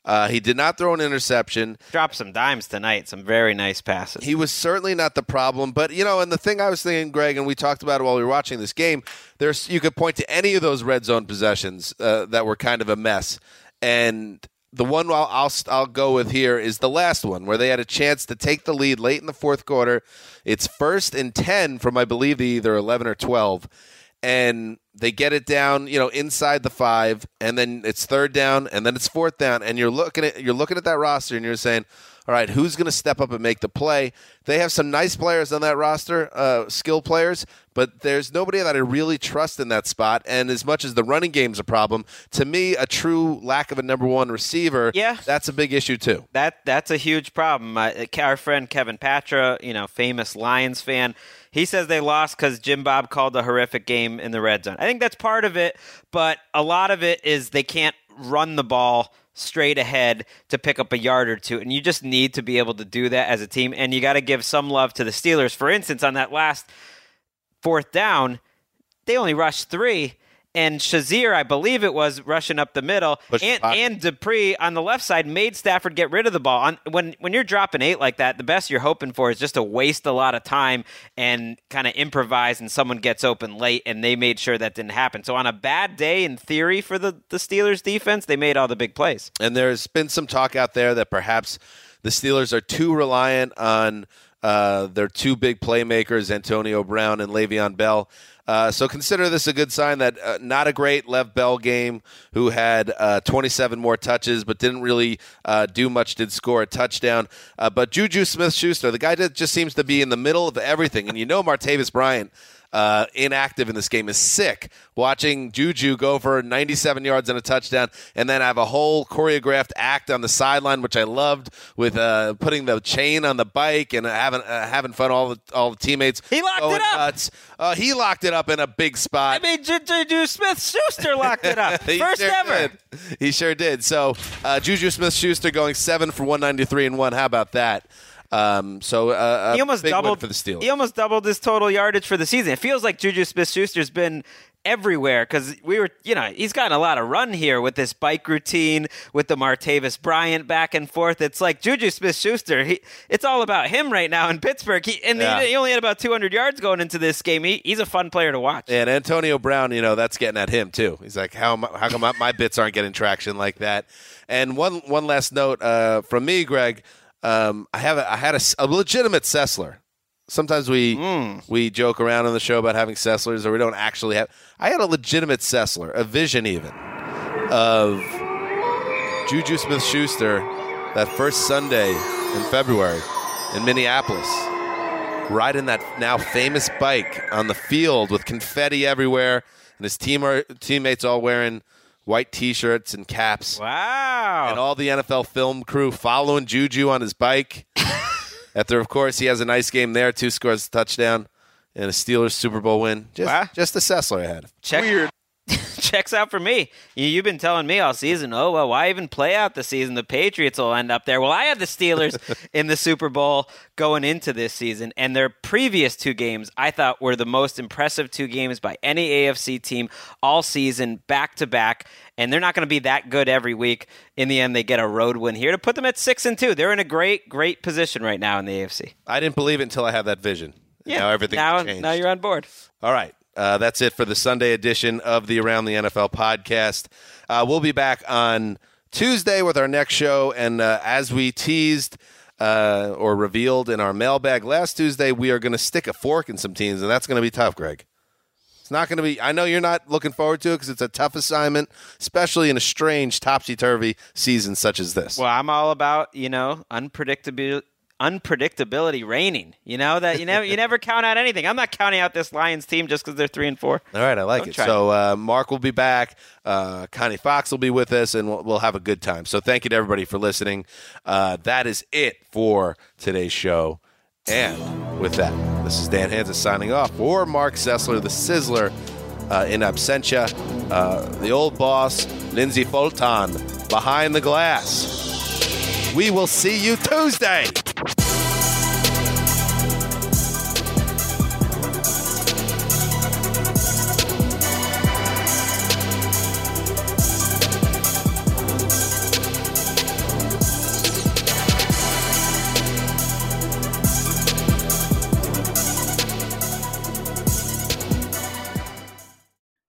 Uh, he did not throw an interception.
Dropped some dimes tonight. Some very nice passes.
He was certainly not the problem, but you know, and the thing I was thinking, Greg, and we talked about it while we were watching this game. There's you could point to any of those red zone possessions uh, that were kind of a mess, and the one I'll, I'll I'll go with here is the last one where they had a chance to take the lead late in the fourth quarter. It's first and ten from I believe the either eleven or twelve, and they get it down, you know, inside the five, and then it's third down, and then it's fourth down, and you're looking at you're looking at that roster, and you're saying, all right, who's going to step up and make the play? They have some nice players on that roster, uh, skill players, but there's nobody that I really trust in that spot. And as much as the running game's a problem, to me, a true lack of a number one receiver,
yeah,
that's a big issue too.
That that's a huge problem. Uh, our friend Kevin Patra, you know, famous Lions fan, he says they lost because Jim Bob called a horrific game in the red zone. I think that's part of it, but a lot of it is they can't run the ball straight ahead to pick up a yard or two. And you just need to be able to do that as a team. And you got to give some love to the Steelers. For instance, on that last fourth down, they only rushed three. And Shazier, I believe it was, rushing up the middle, and, and Dupree on the left side made Stafford get rid of the ball. On, when when you're dropping eight like that, the best you're hoping for is just to waste a lot of time and kind of improvise, and someone gets open late, and they made sure that didn't happen. So on a bad day, in theory, for the the Steelers defense, they made all the big plays.
And there's been some talk out there that perhaps the Steelers are too reliant on uh, their two big playmakers, Antonio Brown and Le'Veon Bell. Uh, so consider this a good sign that uh, not a great Lev Bell game, who had uh, 27 more touches but didn't really uh, do much, did score a touchdown. But Juju Smith Schuster, the guy that just seems to be in the middle of everything. And you know Martavis Bryant. Uh, inactive in this game is sick. Watching Juju go for 97 yards and a touchdown, and then have a whole choreographed act on the sideline, which I loved, with uh, putting the chain on the bike and having uh, having fun. All the all the teammates.
He locked it up.
Nuts. Uh, he locked it up in a big spot.
I mean, Juju Smith Schuster locked it up. <laughs> First
sure
ever.
did. He sure did. So uh, Juju Smith Schuster going seven for 193 and one. How about that? Um, so uh,
he almost doubled
for the Steelers.
He almost doubled his total yardage for the season. It feels like Juju Smith-Schuster's been everywhere because we were, you know, he's gotten a lot of run here with this bike routine with the Martavis Bryant back and forth. It's like Juju Smith-Schuster. He, it's all about him right now in Pittsburgh. He, and
Yeah.
he, he only had about 200 yards going into this game. He, he's a fun player to watch.
And Antonio Brown, you know, that's getting at him too. He's like, how am I- how come my, my bits aren't getting traction like that? And one one last note uh, from me, Greg. Um, I have a, I had a legitimate Sessler. Sometimes we we joke around on the show about having Sesslers, or we don't actually have. I had a legitimate Sessler, a vision even of Juju Smith Schuster that first Sunday in February in Minneapolis, riding that now famous bike on the field with confetti everywhere, and his team are, teammates all wearing white T-shirts and caps.
Wow!
And all the NFL film crew following Juju on his bike. <laughs> After, of course, he has a nice game there, two scores, a touchdown, and a Steelers Super Bowl win. Just, just a Sessler I had.
Check, <laughs> Checks out for me. You, you've been telling me all season, oh, well, why even play out the season? The Patriots will end up there. Well, I had the Steelers <laughs> in the Super Bowl going into this season, and their previous two games I thought were the most impressive two games by any AFC team all season, back to back. And they're not going to be that good every week. In the end, they get a road win here to put them at six and two. They're in a great, great position right now in the AFC.
I didn't believe it until I had that vision.
Yeah,
now everything's
now,
changed.
now you're on board.
All right. Uh, that's it for the Sunday edition of the Around the NFL podcast. Uh, we'll be back on Tuesday with our next show. And uh, as we teased uh, or revealed in our mailbag last Tuesday, we are going to stick a fork in some teams, and that's going to be tough, Greg. It's not going to be. I know you're not looking forward to it because it's a tough assignment, especially in a strange topsy turvy season such as this.
Well, I'm all about you know unpredictability. Unpredictability reigning, you know that you never you never count out anything. I'm not counting out this Lions team just because they're three and four.
All right, I like
Don't
it. So uh, Marc will be back. Uh, Connie Fox will be with us, and we'll, we'll have a good time. So thank you to everybody for listening. Uh, that is it for today's show. And with that, this is Dan Hanzus signing off for Marc Sessler, the Sizzler, uh, in absentia, uh, the old boss, Lindsay Fulton, behind the glass. We will see you Tuesday.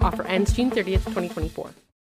Offer ends June 30th, 2024.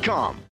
Indeed.com.